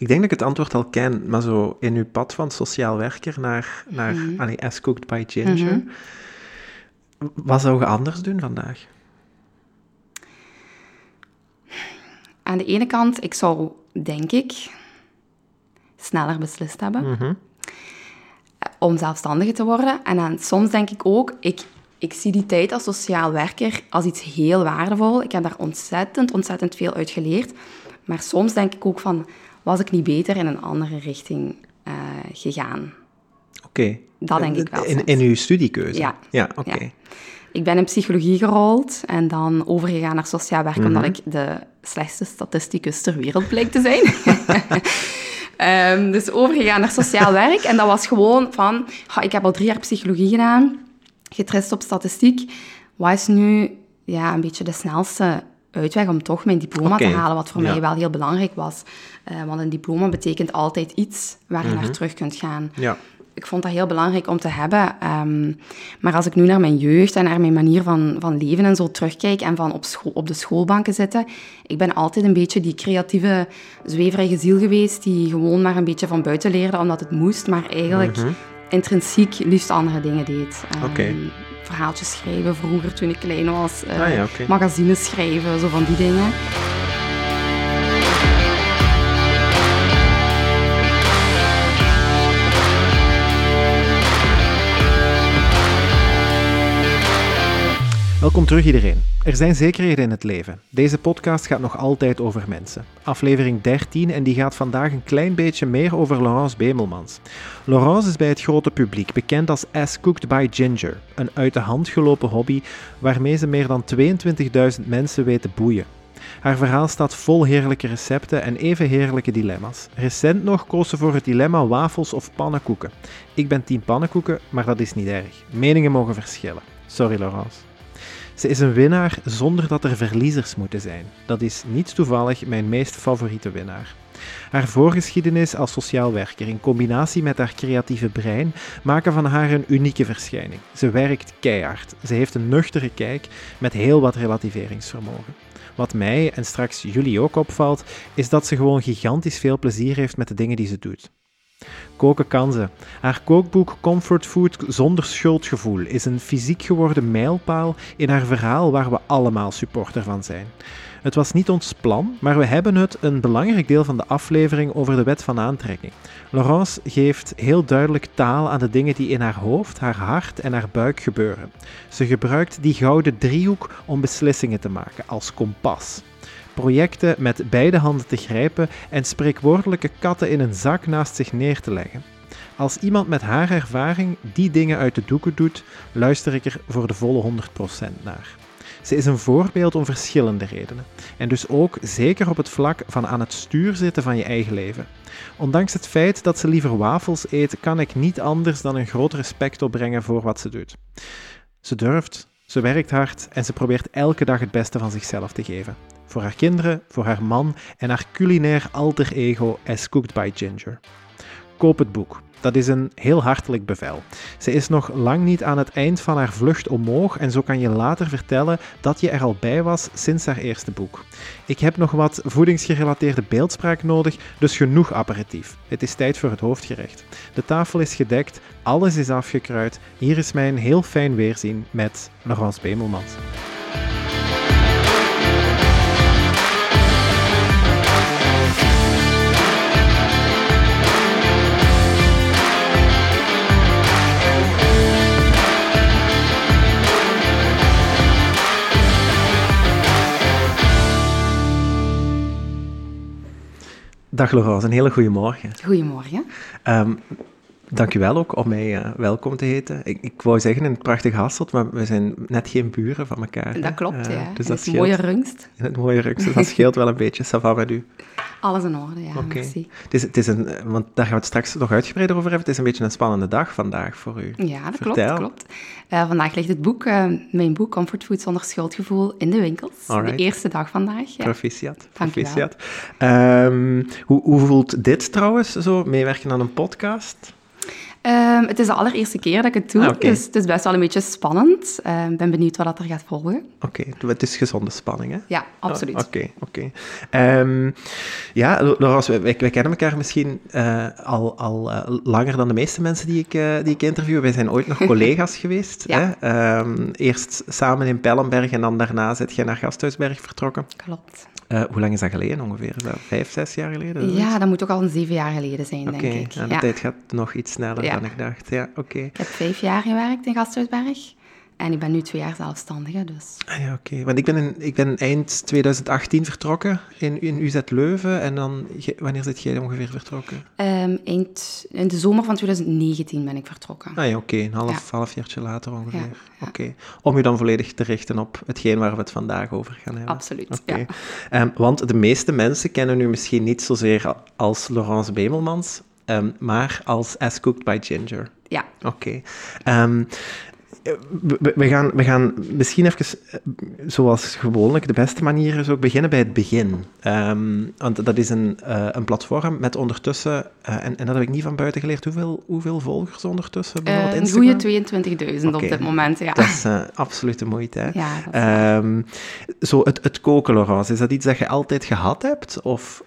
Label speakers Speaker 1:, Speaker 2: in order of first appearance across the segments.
Speaker 1: Ik denk dat ik het antwoord al ken, maar zo in uw pad van sociaal werker naar, naar allee, As Cooked by Ginger.
Speaker 2: Mhm.
Speaker 1: Wat zou je anders doen vandaag?
Speaker 2: Aan de ene kant, ik zou, denk ik, sneller beslist hebben
Speaker 1: Mhm.
Speaker 2: om zelfstandige te worden. En dan, soms denk ik ook, ik, ik zie die tijd als sociaal werker als iets heel waardevol. Ik heb daar ontzettend, ontzettend veel uit geleerd. Maar soms denk ik ook van, was ik niet beter in een andere richting eh, gegaan?
Speaker 1: Oké.
Speaker 2: Dat denk ik wel
Speaker 1: In, in uw studiekeuze?
Speaker 2: Ja.
Speaker 1: Ja, oké.
Speaker 2: Ja. Ik ben in psychologie gerold en dan overgegaan naar sociaal werk, omdat ik de slechtste statisticus ter wereld bleek te zijn. Ehm, dus overgegaan naar sociaal werk. En dat was gewoon van, "Ha, ik heb al drie jaar psychologie gedaan, getrest op statistiek. Wat is nu ja, een beetje de snelste uitweg om toch mijn diploma te halen, wat voor
Speaker 1: ja.
Speaker 2: mij wel heel belangrijk was. Eh, want een diploma betekent altijd iets waar je naar terug kunt gaan
Speaker 1: Ja.
Speaker 2: ik vond dat heel belangrijk om te hebben. Ehm, maar als ik nu naar mijn jeugd en naar mijn manier van, van leven en zo terugkijk en van op, school, op de schoolbanken zitten, ik ben altijd een beetje die creatieve, zweverige ziel geweest die gewoon maar een beetje van buiten leerde omdat het moest, maar eigenlijk intrinsiek liefst andere dingen deed. Ehm,
Speaker 1: Oké.
Speaker 2: Verhaaltjes schrijven vroeger toen ik klein was,
Speaker 1: Ah ja, oké.
Speaker 2: magazines schrijven, zo van die dingen.
Speaker 1: Welkom terug iedereen. Er zijn zekerheden in het leven. Deze podcast gaat nog altijd over mensen. Aflevering 13 en die gaat vandaag een klein beetje meer over Laurence Bemelmans. Laurence is bij het grote publiek bekend als As Cooked by Ginger, een uit de hand gelopen hobby waarmee ze meer dan 22.000 mensen weet te boeien. Haar verhaal staat vol heerlijke recepten en even heerlijke dilemma's. Recent nog koos ze voor het dilemma wafels of pannenkoeken. Ik ben team pannenkoeken, maar dat is niet erg. Meningen mogen verschillen. Sorry Laurence. Ze is een winnaar zonder dat er verliezers moeten zijn. Dat is niet toevallig mijn meest favoriete winnaar. Haar voorgeschiedenis als sociaal werker in combinatie met haar creatieve brein maken van haar een unieke verschijning. Ze werkt keihard. Ze heeft een nuchtere kijk met heel wat relativeringsvermogen. Wat mij en straks jullie ook opvalt, is dat ze gewoon gigantisch veel plezier heeft met de dingen die ze doet. Koken kan ze. Haar kookboek Comfort Food zonder schuldgevoel is een fysiek geworden mijlpaal in haar verhaal waar we allemaal supporter van zijn. Het was niet ons plan, maar we hebben het een belangrijk deel van de aflevering over de wet van aantrekking. Laurence geeft heel duidelijk taal aan de dingen die in haar hoofd, haar hart en haar buik gebeuren. Ze gebruikt die gouden driehoek om beslissingen te maken als kompas projecten met beide handen te grijpen en spreekwoordelijke katten in een zak naast zich neer te leggen. Als iemand met haar ervaring die dingen uit de doeken doet, luister ik er voor de volle 100% naar. Ze is een voorbeeld om verschillende redenen. En dus ook zeker op het vlak van aan het stuur zitten van je eigen leven. Ondanks het feit dat ze liever wafels eet, kan ik niet anders dan een groot respect opbrengen voor wat ze doet. Ze durft, ze werkt hard en ze probeert elke dag het beste van zichzelf te geven. Voor haar kinderen, voor haar man en haar culinair alter ego As Cooked by Ginger. Koop het boek. Dat is een heel hartelijk bevel. Ze is nog lang niet aan het eind van haar vlucht omhoog en zo kan je later vertellen dat je er al bij was sinds haar eerste boek. Ik heb nog wat voedingsgerelateerde beeldspraak nodig, dus genoeg aperitief. Het is tijd voor het hoofdgerecht. De tafel is gedekt, alles is afgekruid. Hier is mijn heel fijn weerzien met Laurence Bemelmans. Dag Laurence, een hele goede morgen.
Speaker 2: Goedemorgen.
Speaker 1: Um, dank u wel ook om mij uh, welkom te heten. Ik, ik wou zeggen in het prachtige Hasselt, maar we zijn net geen buren van elkaar.
Speaker 2: Dat klopt,
Speaker 1: uh,
Speaker 2: ja.
Speaker 1: Dus dat
Speaker 2: het mooie rungst.
Speaker 1: In het mooie rungst, dus dat scheelt wel een beetje. Sava met u?
Speaker 2: Alles in orde, ja,
Speaker 1: okay.
Speaker 2: merci.
Speaker 1: Het is, het is een, want daar gaan we het straks nog uitgebreider over hebben. Het is een beetje een spannende dag vandaag voor u.
Speaker 2: Ja, dat
Speaker 1: Vertel.
Speaker 2: klopt. klopt. Uh, vandaag ligt het boek, mijn boek Comfort Food zonder schuldgevoel, in de winkels.
Speaker 1: Alright.
Speaker 2: De eerste dag vandaag. Ja.
Speaker 1: Proficiat. Proficiat. Um, hoe, hoe voelt dit trouwens, zo meewerken aan een podcast?
Speaker 2: Ehm, het is de allereerste keer dat ik het doe,
Speaker 1: Ah,
Speaker 2: dus het is best wel een beetje spannend. Ik ben benieuwd wat dat er gaat volgen.
Speaker 1: Oké, het is gezonde spanning, hè?
Speaker 2: Ja, absoluut.
Speaker 1: Oh, Oké, oké. Ehm, ja, Laurence, wij, wij kennen elkaar misschien eh, al, al eh, langer dan de meeste mensen die ik, eh, die ik interview. Wij zijn ooit nog collega's geweest.
Speaker 2: Ja.
Speaker 1: Hè? Ehm, eerst samen in Pellenberg en dan daarna zit je naar Gasthuisberg vertrokken.
Speaker 2: Klopt.
Speaker 1: Hoe lang is dat geleden ongeveer? Is dat vijf, zes jaar geleden?
Speaker 2: Ja, dat moet ook al een zeven jaar geleden zijn, denk ik.
Speaker 1: de
Speaker 2: Ja.
Speaker 1: tijd gaat nog iets sneller
Speaker 2: Ja.
Speaker 1: Dan ik dacht. Ja, oké.
Speaker 2: Ik heb vijf jaar gewerkt in Gasthuisberg. En ik ben nu twee jaar zelfstandige, dus...
Speaker 1: Ah, ja, oké. Want ik ben, in, ik ben eind 2018 vertrokken in, in UZ Leuven. En dan, wanneer zit jij ongeveer vertrokken?
Speaker 2: Ehm, eind, in de zomer van 2019 ben ik vertrokken.
Speaker 1: Ah ja, oké. Een half,
Speaker 2: Ja.
Speaker 1: halfjaartje later ongeveer.
Speaker 2: Ja, ja.
Speaker 1: Oké. Om je dan volledig te richten op hetgeen waar we het vandaag over gaan hebben.
Speaker 2: Absoluut,
Speaker 1: Oké.
Speaker 2: ja.
Speaker 1: Ehm, want de meeste mensen kennen u misschien niet zozeer als Laurence Bemelmans, ehm, maar als As Cooked by Ginger.
Speaker 2: Ja,
Speaker 1: Oké. Ehm, we, we- we gaan, we gaan misschien even, eh, zoals gewoonlijk, de beste manier is ook beginnen bij het begin. Ehm, want dat is een, eh, een platform met ondertussen, eh, en, en dat heb ik niet van buiten geleerd, hoeveel, hoeveel volgers ondertussen? Bijvoorbeeld
Speaker 2: een goede 22.000
Speaker 1: Oké.
Speaker 2: op dit moment, ja.
Speaker 1: Dat is absoluut de moeite, hè?
Speaker 2: Ja,
Speaker 1: zo, het, het koken, Laurence, is dat iets dat je altijd gehad hebt? Of,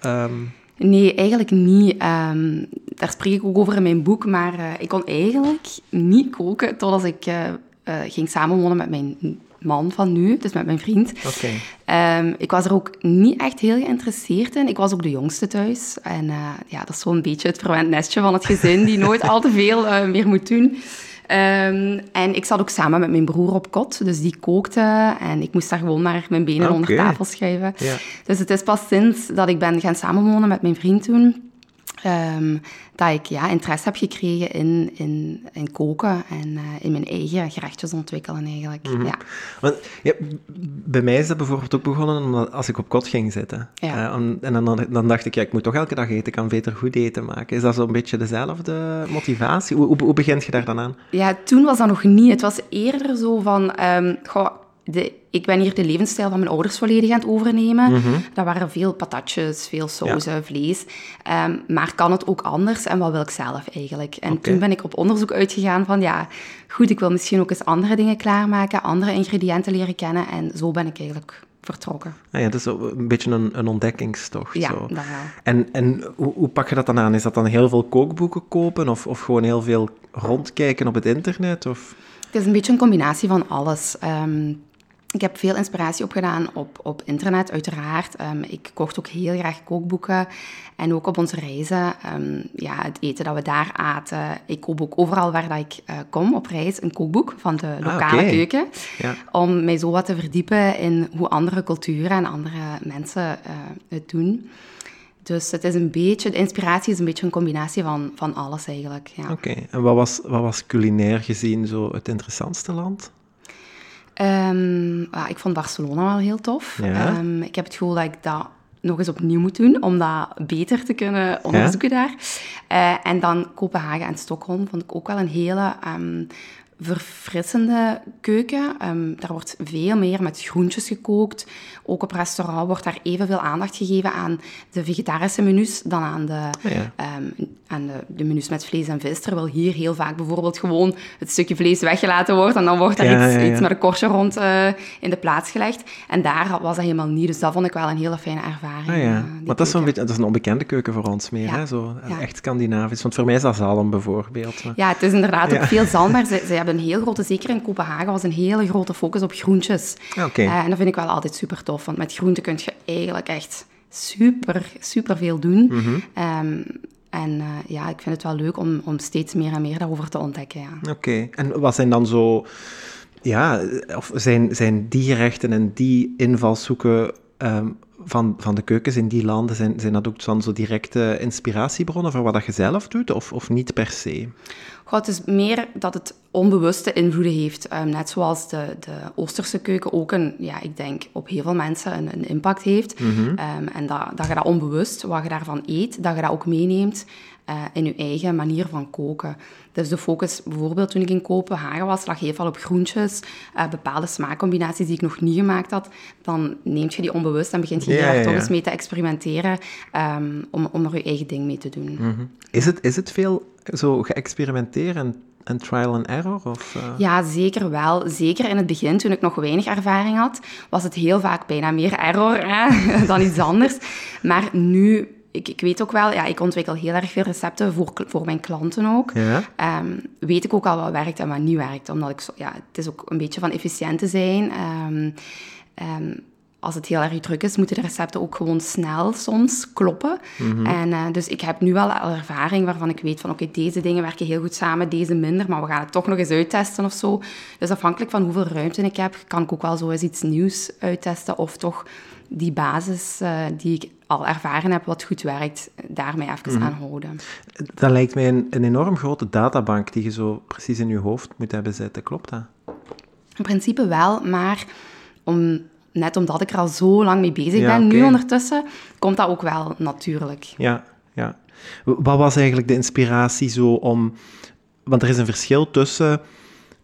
Speaker 2: Nee, eigenlijk niet. Ehm, daar spreek ik ook over in mijn boek, maar eh, ik kon eigenlijk niet koken totdat ik eh, eh, ging samenwonen met mijn man van nu, dus met mijn vriend.
Speaker 1: Oké.
Speaker 2: Ehm, ik was er ook niet echt heel geïnteresseerd in. Ik was ook de jongste thuis. En ja, dat is zo'n beetje het verwend nestje van het gezin, die nooit al te veel meer moet doen. Ehm, en ik zat ook samen met mijn broer op kot, dus die kookte. En ik moest daar gewoon maar mijn benen
Speaker 1: Oké.
Speaker 2: onder tafel schuiven.
Speaker 1: Ja.
Speaker 2: Dus het is pas sinds dat ik ben gaan samenwonen met mijn vriend toen... ehm, dat ik ja, interesse heb gekregen in, in, in koken en eh, in mijn eigen gerechtjes ontwikkelen eigenlijk.
Speaker 1: Mhm.
Speaker 2: Ja.
Speaker 1: Want, ja, bij mij is dat bijvoorbeeld ook begonnen omdat als ik op kot ging zitten.
Speaker 2: Ja.
Speaker 1: Eh, om- en dan, dan dacht ik, ja, ik moet toch elke dag eten, ik kan beter goed eten maken. Is dat zo'n beetje dezelfde motivatie? Hoe, hoe, hoe begint je daar dan aan?
Speaker 2: Ja, toen was dat nog niet. Het was eerder zo van... goh, de, ik ben hier de levensstijl van mijn ouders volledig aan het overnemen.
Speaker 1: Mhm.
Speaker 2: Dat waren veel patatjes, veel sauzen, vlees. Ehm, maar kan het ook anders en wat wil ik zelf eigenlijk? En toen ben ik op onderzoek uitgegaan van... Ja, goed, ik wil misschien ook eens andere dingen klaarmaken, andere ingrediënten leren kennen. En zo ben ik eigenlijk vertrokken.
Speaker 1: Ah ja, is zo een beetje een, een ontdekkingstocht.
Speaker 2: Ja,
Speaker 1: zo.
Speaker 2: dat wel.
Speaker 1: En, en hoe, hoe pak je dat dan aan? Is dat dan heel veel kookboeken kopen of, of gewoon heel veel rondkijken op het internet? Of...
Speaker 2: Het is een beetje een combinatie van alles. Ehm, ik heb veel inspiratie opgedaan op, op internet, uiteraard. Ehm, ik kocht ook heel graag kookboeken. En ook op onze reizen, ehm, ja, het eten dat we daar aten. Ik koop ook overal waar dat ik eh, kom op reis een kookboek van de lokale
Speaker 1: oké.
Speaker 2: keuken.
Speaker 1: Ja.
Speaker 2: Om mij zo wat te verdiepen in hoe andere culturen en andere mensen eh, het doen. Dus het is een beetje, de inspiratie is een beetje een combinatie van, van alles eigenlijk. Ja.
Speaker 1: Oké, en wat was, wat was culinair gezien zo het interessantste land?
Speaker 2: Ja, ik vond Barcelona wel heel tof.
Speaker 1: Ja?
Speaker 2: Ehm, ik heb het gevoel dat ik dat nog eens opnieuw moet doen, om dat beter te kunnen onderzoeken daar. Eh, en dan Kopenhagen en Stockholm vond ik ook wel een hele ehm, verfrissende keuken. Ehm, daar wordt veel meer met groentjes gekookt. Ook op restaurant wordt daar evenveel aandacht gegeven aan de vegetarische menus dan aan de,
Speaker 1: ja.
Speaker 2: ehm, aan de, de menus met vlees en vis. Terwijl hier heel vaak bijvoorbeeld gewoon het stukje vlees weggelaten wordt en dan wordt er
Speaker 1: Ja,
Speaker 2: iets,
Speaker 1: ja,
Speaker 2: iets met een korstje rond eh, in de plaats gelegd. En daar was dat helemaal niet. Dus dat vond ik wel een hele fijne ervaring.
Speaker 1: Ah
Speaker 2: eh,
Speaker 1: ja,
Speaker 2: die
Speaker 1: want dat is,
Speaker 2: keuken.
Speaker 1: beetje, dat is een onbekende keuken voor ons meer, hè? Zo, echt Scandinavisch. Want voor mij is dat zalm bijvoorbeeld. maar-
Speaker 2: Ja, het is inderdaad ook veel zalm, maar ze, ze hebben een heel grote, zeker in Kopenhagen, was een hele grote focus op groentjes.
Speaker 1: Ah,
Speaker 2: Eh, en dat vind ik wel altijd super tof, want met groenten kun je eigenlijk echt super, super veel doen.
Speaker 1: Mhm.
Speaker 2: Ehm, en eh, ja, ik vind het wel leuk om, om steeds meer en meer daarover te ontdekken. Ja.
Speaker 1: oké. En wat zijn dan zo... Ja, of zijn, zijn die gerechten en die invalshoeken ehm, van, van de keukens in die landen, zijn, zijn dat ook dan zo directe inspiratiebronnen voor wat dat je zelf doet, of, of niet per se?
Speaker 2: Goh, het is meer dat het onbewuste invloeden heeft. Ehm, net zoals de, de Oosterse keuken ook een, ja, ik denk, op heel veel mensen een, een impact heeft. Ehm, en dat, dat je dat onbewust, wat je daarvan eet, dat je dat ook meeneemt eh, in je eigen manier van koken. Dus de focus, bijvoorbeeld toen ik in Kopenhagen was, lag heel veel op groentjes, eh, bepaalde smaakcombinaties die ik nog niet gemaakt had. Dan neemt je die onbewust en begint je
Speaker 1: Ja,
Speaker 2: daar
Speaker 1: ja,
Speaker 2: toch eens mee te experimenteren, ehm, om, om er je eigen ding mee te doen.
Speaker 1: Mhm. Is, het, is het veel zo geëxperimenteerd en, trial and error? Of, eh?
Speaker 2: Ja, zeker wel. Zeker in het begin, toen ik nog weinig ervaring had, was het heel vaak bijna meer error hè, dan iets anders. Maar nu, ik, ik weet ook wel, ja, ik ontwikkel heel erg veel recepten voor, voor mijn klanten ook.
Speaker 1: Ja?
Speaker 2: Ehm, weet ik ook al wat werkt en wat niet werkt. Omdat ik zo, ja, het is ook een beetje van efficiënt te zijn. Ehm, ehm, als het heel erg druk is, moeten de recepten ook gewoon snel soms kloppen. En, eh, dus ik heb nu wel al ervaring waarvan ik weet van oké, deze dingen werken heel goed samen, deze minder, maar we gaan het toch nog eens uittesten of zo. Dus afhankelijk van hoeveel ruimte ik heb, kan ik ook wel zo eens iets nieuws uittesten of toch die basis eh, die ik al ervaren heb, wat goed werkt, daarmee even aan houden.
Speaker 1: Dat lijkt mij een, een enorm grote databank die je zo precies in je hoofd moet hebben zitten. Klopt dat?
Speaker 2: In principe wel, maar om, net omdat ik er al zo lang mee bezig
Speaker 1: Ja,
Speaker 2: ben, nu ondertussen, komt dat ook wel natuurlijk.
Speaker 1: Ja, ja. Wat was eigenlijk de inspiratie zo om... Want er is een verschil tussen...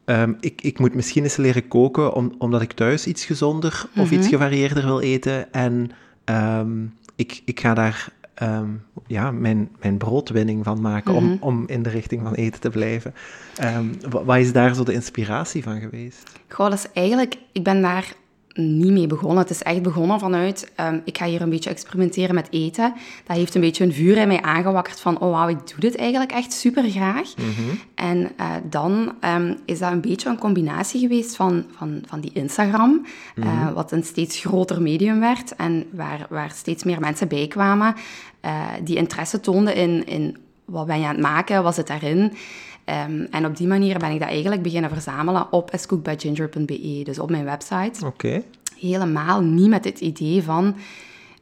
Speaker 1: ehm, ik, ik moet misschien eens leren koken om, omdat ik thuis iets gezonder of iets gevarieerder wil eten. En ehm, ik, ik ga daar ehm, ja, mijn, mijn broodwinning van maken om, om in de richting van eten te blijven. Ehm, wa- wat is daar zo de inspiratie van geweest?
Speaker 2: Goh, dat is eigenlijk... Ik ben daar niet mee begonnen. Het is echt begonnen vanuit... ehm, ik ga hier een beetje experimenteren met eten. Dat heeft een beetje een vuur in mij aangewakkerd van... Oh, wauw, ik doe dit eigenlijk echt super graag. En eh, dan ehm, is dat een beetje een combinatie geweest van, van, van die Instagram... eh, wat een steeds groter medium werd. En waar, waar steeds meer mensen bij kwamen... eh, die interesse toonden in... in wat ben je aan het maken? Wat zit daarin? Ehm, en op die manier ben ik dat eigenlijk beginnen verzamelen op escookbyginger.be, dus op mijn website.
Speaker 1: Oké.
Speaker 2: Helemaal niet met het idee van,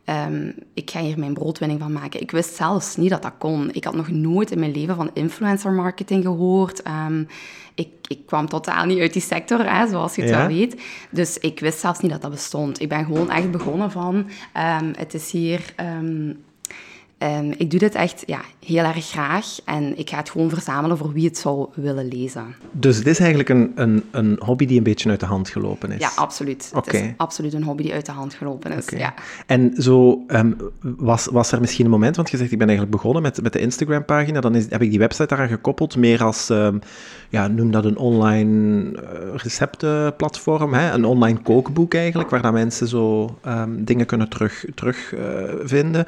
Speaker 2: ehm, ik ga hier mijn broodwinning van maken. Ik wist zelfs niet dat dat kon. Ik had nog nooit in mijn leven van influencer marketing gehoord. Ehm, ik, ik kwam totaal niet uit die sector, hè, zoals je het
Speaker 1: Ja.
Speaker 2: wel weet. Dus ik wist zelfs niet dat dat bestond. Ik ben gewoon echt begonnen van, het is hier... ehm, ik doe dit echt ja, heel erg graag en ik ga het gewoon verzamelen voor wie het zou willen lezen.
Speaker 1: Dus het is eigenlijk een, een, een hobby die een beetje uit de hand gelopen is.
Speaker 2: Ja, absoluut. Het is absoluut een hobby die uit de hand gelopen is. Ja.
Speaker 1: En zo, ehm, was, was er misschien een moment, want je zegt ik ben eigenlijk begonnen met, met de Instagram-pagina, dan is, heb ik die website daaraan gekoppeld, meer als, ehm, ja, noem dat een online eh, receptenplatform, hè? een online kookboek eigenlijk, waar dat mensen zo dingen kunnen terugvinden. Terug, eh, vinden.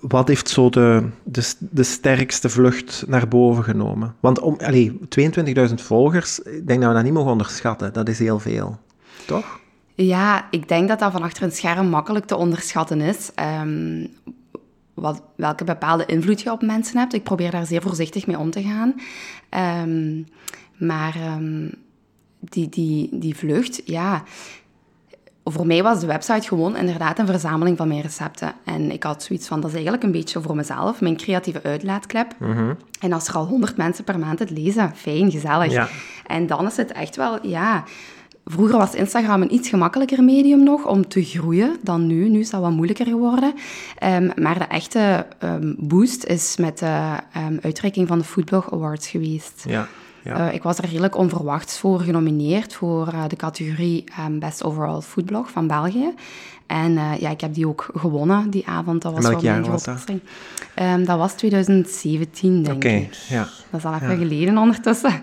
Speaker 1: Wat heeft zo de, de, de sterkste vlucht naar boven genomen? Want om, allee, 22.000 volgers, ik denk dat we dat niet mogen onderschatten. Dat is heel veel. Toch?
Speaker 2: ja, ik denk dat dat van achter een scherm makkelijk te onderschatten is. Ehm, wat, welke bepaalde invloed je op mensen hebt. Ik probeer daar zeer voorzichtig mee om te gaan. Ehm, maar ehm, die, die, die vlucht, ja... Voor mij was de website gewoon inderdaad een verzameling van mijn recepten. En ik had zoiets van, dat is eigenlijk een beetje voor mezelf, mijn creatieve uitlaatklep. En als er al honderd mensen per maand het lezen, fijn, gezellig.
Speaker 1: Ja.
Speaker 2: En dan is het echt wel, ja... Vroeger was Instagram een iets gemakkelijker medium nog om te groeien dan nu. Nu is dat wat moeilijker geworden. Ehm, maar de echte ehm, boost is met de ehm, uitreiking van de Foodblog Awards geweest.
Speaker 1: Ja. Ja.
Speaker 2: Eh, ik was er redelijk onverwachts voor genomineerd voor eh, de categorie ehm, Best Overall Foodblog van België. En eh, ja, ik heb die ook gewonnen die avond. Dat was
Speaker 1: welk
Speaker 2: wel
Speaker 1: jaar was dat?
Speaker 2: Ehm, dat was 2017, denk
Speaker 1: Oké,
Speaker 2: ik.
Speaker 1: ja.
Speaker 2: Dat is al even geleden ondertussen.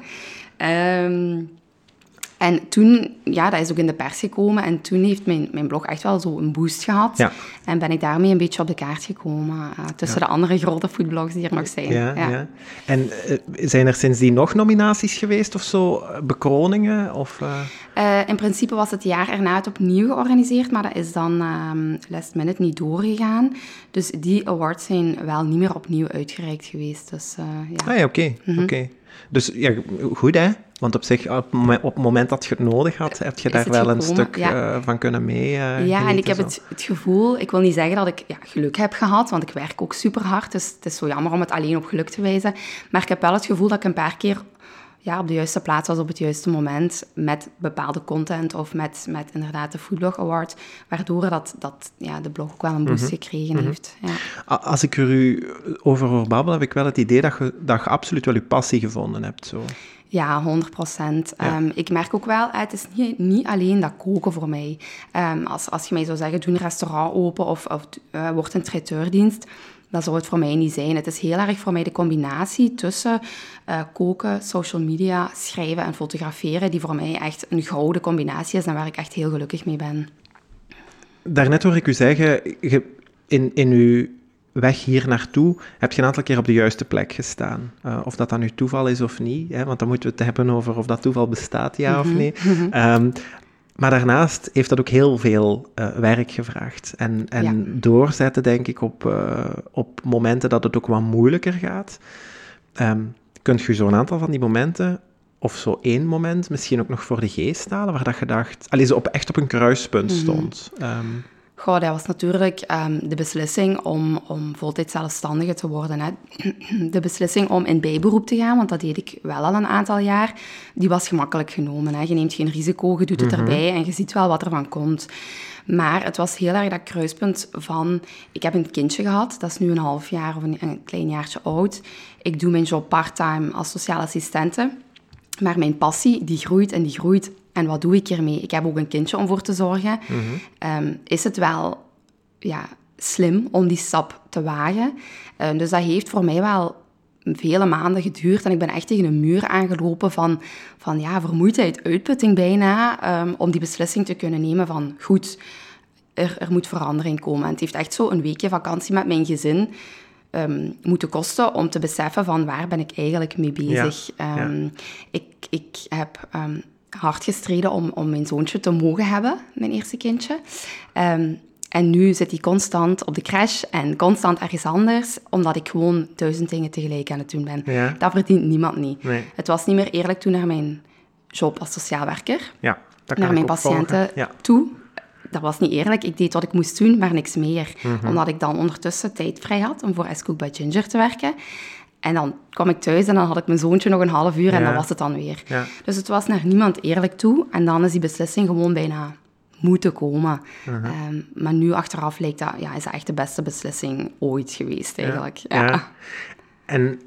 Speaker 2: Ehm, en toen, ja, dat is ook in de pers gekomen. En toen heeft mijn, mijn blog echt wel zo een boost gehad.
Speaker 1: Ja.
Speaker 2: En ben ik daarmee een beetje op de kaart gekomen. eh, tussen de andere grote foodblogs die er nog zijn.
Speaker 1: Ja, ja. En eh, zijn er sindsdien nog nominaties geweest of zo? eh, Bekroningen? Of,
Speaker 2: in principe was het jaar erna het opnieuw georganiseerd, maar dat is dan ehm last minute niet doorgegaan. Dus die awards zijn wel niet meer opnieuw uitgereikt geweest. Dus, ja.
Speaker 1: Ah ja, oké.
Speaker 2: Mhm.
Speaker 1: oké. Dus ja, goed hè? Want op zich, op het moment- op het moment dat je het nodig had, heb je daar wel een stuk
Speaker 2: ja.
Speaker 1: eh, van kunnen mee eh,
Speaker 2: Ja, en ik heb het, het gevoel, ik wil niet zeggen dat ik ja, geluk heb gehad, want ik werk ook super hard. Dus het is zo jammer om het alleen op geluk te wijzen. Maar ik heb wel het gevoel dat ik een paar keer ja, op de juiste plaats was op het juiste moment met bepaalde content of met, met inderdaad de Foodblog Award, waardoor dat, dat, ja, de blog ook wel een boost
Speaker 1: Mhm.
Speaker 2: gekregen heeft. Ja.
Speaker 1: Als ik er u over hoor babbelen, heb ik wel het idee dat je, dat je absoluut wel je passie gevonden hebt. Zo.
Speaker 2: Ja, 100 procent. Ehm, ik merk ook wel, het is niet, niet alleen dat koken voor mij. Um, als, als je mij zou zeggen, doe een restaurant open of, of uh, word een traiteurdienst, dat zou het voor mij niet zijn. Het is heel erg voor mij de combinatie tussen uh, koken, social media, schrijven en fotograferen, die voor mij echt een gouden combinatie is en waar ik echt heel gelukkig mee ben.
Speaker 1: Daarnet hoor ik u zeggen, in, in uw weg hier naartoe heb je een aantal keer op de juiste plek gestaan. Uh, of dat dan nu toeval is of niet, hè, want dan moeten we het hebben over of dat toeval bestaat, ja of mhm, nee. um, maar daarnaast heeft dat ook heel veel uh, werk gevraagd. En, en ja. doorzetten, denk ik, op, uh, op momenten dat het ook wat moeilijker gaat. Um, kunt je zo'n aantal van die momenten, of zo één moment, misschien ook nog voor de geest halen, waar dat je dacht, allee, ze op, echt op een kruispunt mhm. stond? Mm -hmm. um,
Speaker 2: Goh, dat was natuurlijk um, de beslissing om, om voltijds zelfstandige te worden. Hè. De beslissing om in bijberoep te gaan, want dat deed ik wel al een aantal jaar, die was gemakkelijk genomen. Hè. Je neemt geen risico, je doet het mhm. erbij en je ziet wel wat er van komt. Maar het was heel erg dat kruispunt van... Ik heb een kindje gehad, dat is nu een half jaar of een, een klein jaartje oud. Ik doe mijn job part-time als sociale assistente. Maar mijn passie, die groeit en die groeit en wat doe ik ermee? Ik heb ook een kindje om voor te zorgen. Mm is het wel ja, slim om die stap te wagen? Uh, dus dat heeft voor mij wel vele maanden geduurd. En ik ben echt tegen een muur aangelopen van, van ja, vermoeidheid, uitputting bijna, um, om die beslissing te kunnen nemen van goed, er, er moet verandering komen. En het heeft echt zo een weekje vakantie met mijn gezin um, moeten kosten om te beseffen van waar ben ik eigenlijk mee bezig. Ja, um, ja. Ik, ik heb um, hard gestreden om, om mijn zoontje te mogen hebben, mijn eerste kindje. Um, en nu zit hij constant op de crash en constant ergens anders, omdat ik gewoon duizend dingen tegelijk aan het doen ben. Ja. Dat verdient niemand niet. Nee. Het was niet meer eerlijk toen naar mijn job als sociaal werker,
Speaker 1: ja, dat
Speaker 2: naar mijn patiënten ja. toe. Dat was niet eerlijk. Ik deed wat ik moest doen, maar niks meer. Mm -hmm. Omdat ik dan ondertussen tijd vrij had om voor S-Cook by Ginger te werken. En dan kwam ik thuis en dan had ik mijn zoontje nog een half uur en ja. dan was het dan weer. Ja. Dus het was naar niemand eerlijk toe. En dan is die beslissing gewoon bijna moeten komen. Uh -huh. um, maar nu achteraf lijkt dat, ja, is dat echt de beste beslissing ooit geweest eigenlijk. Ja. ja.
Speaker 1: En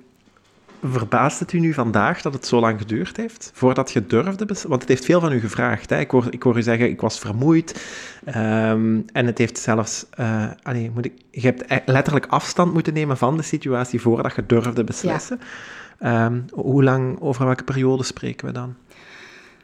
Speaker 1: verbaast het u nu vandaag dat het zo lang geduurd heeft voordat je durfde? Want het heeft veel van u gevraagd. Hè? Ik, hoor, ik hoor u zeggen, ik was vermoeid. Um, en het heeft zelfs... Uh, moet ik, je hebt e-, letterlijk afstand moeten nemen van de situatie voordat je durfde beslissen. Um, hoe lang, over welke periode spreken we dan?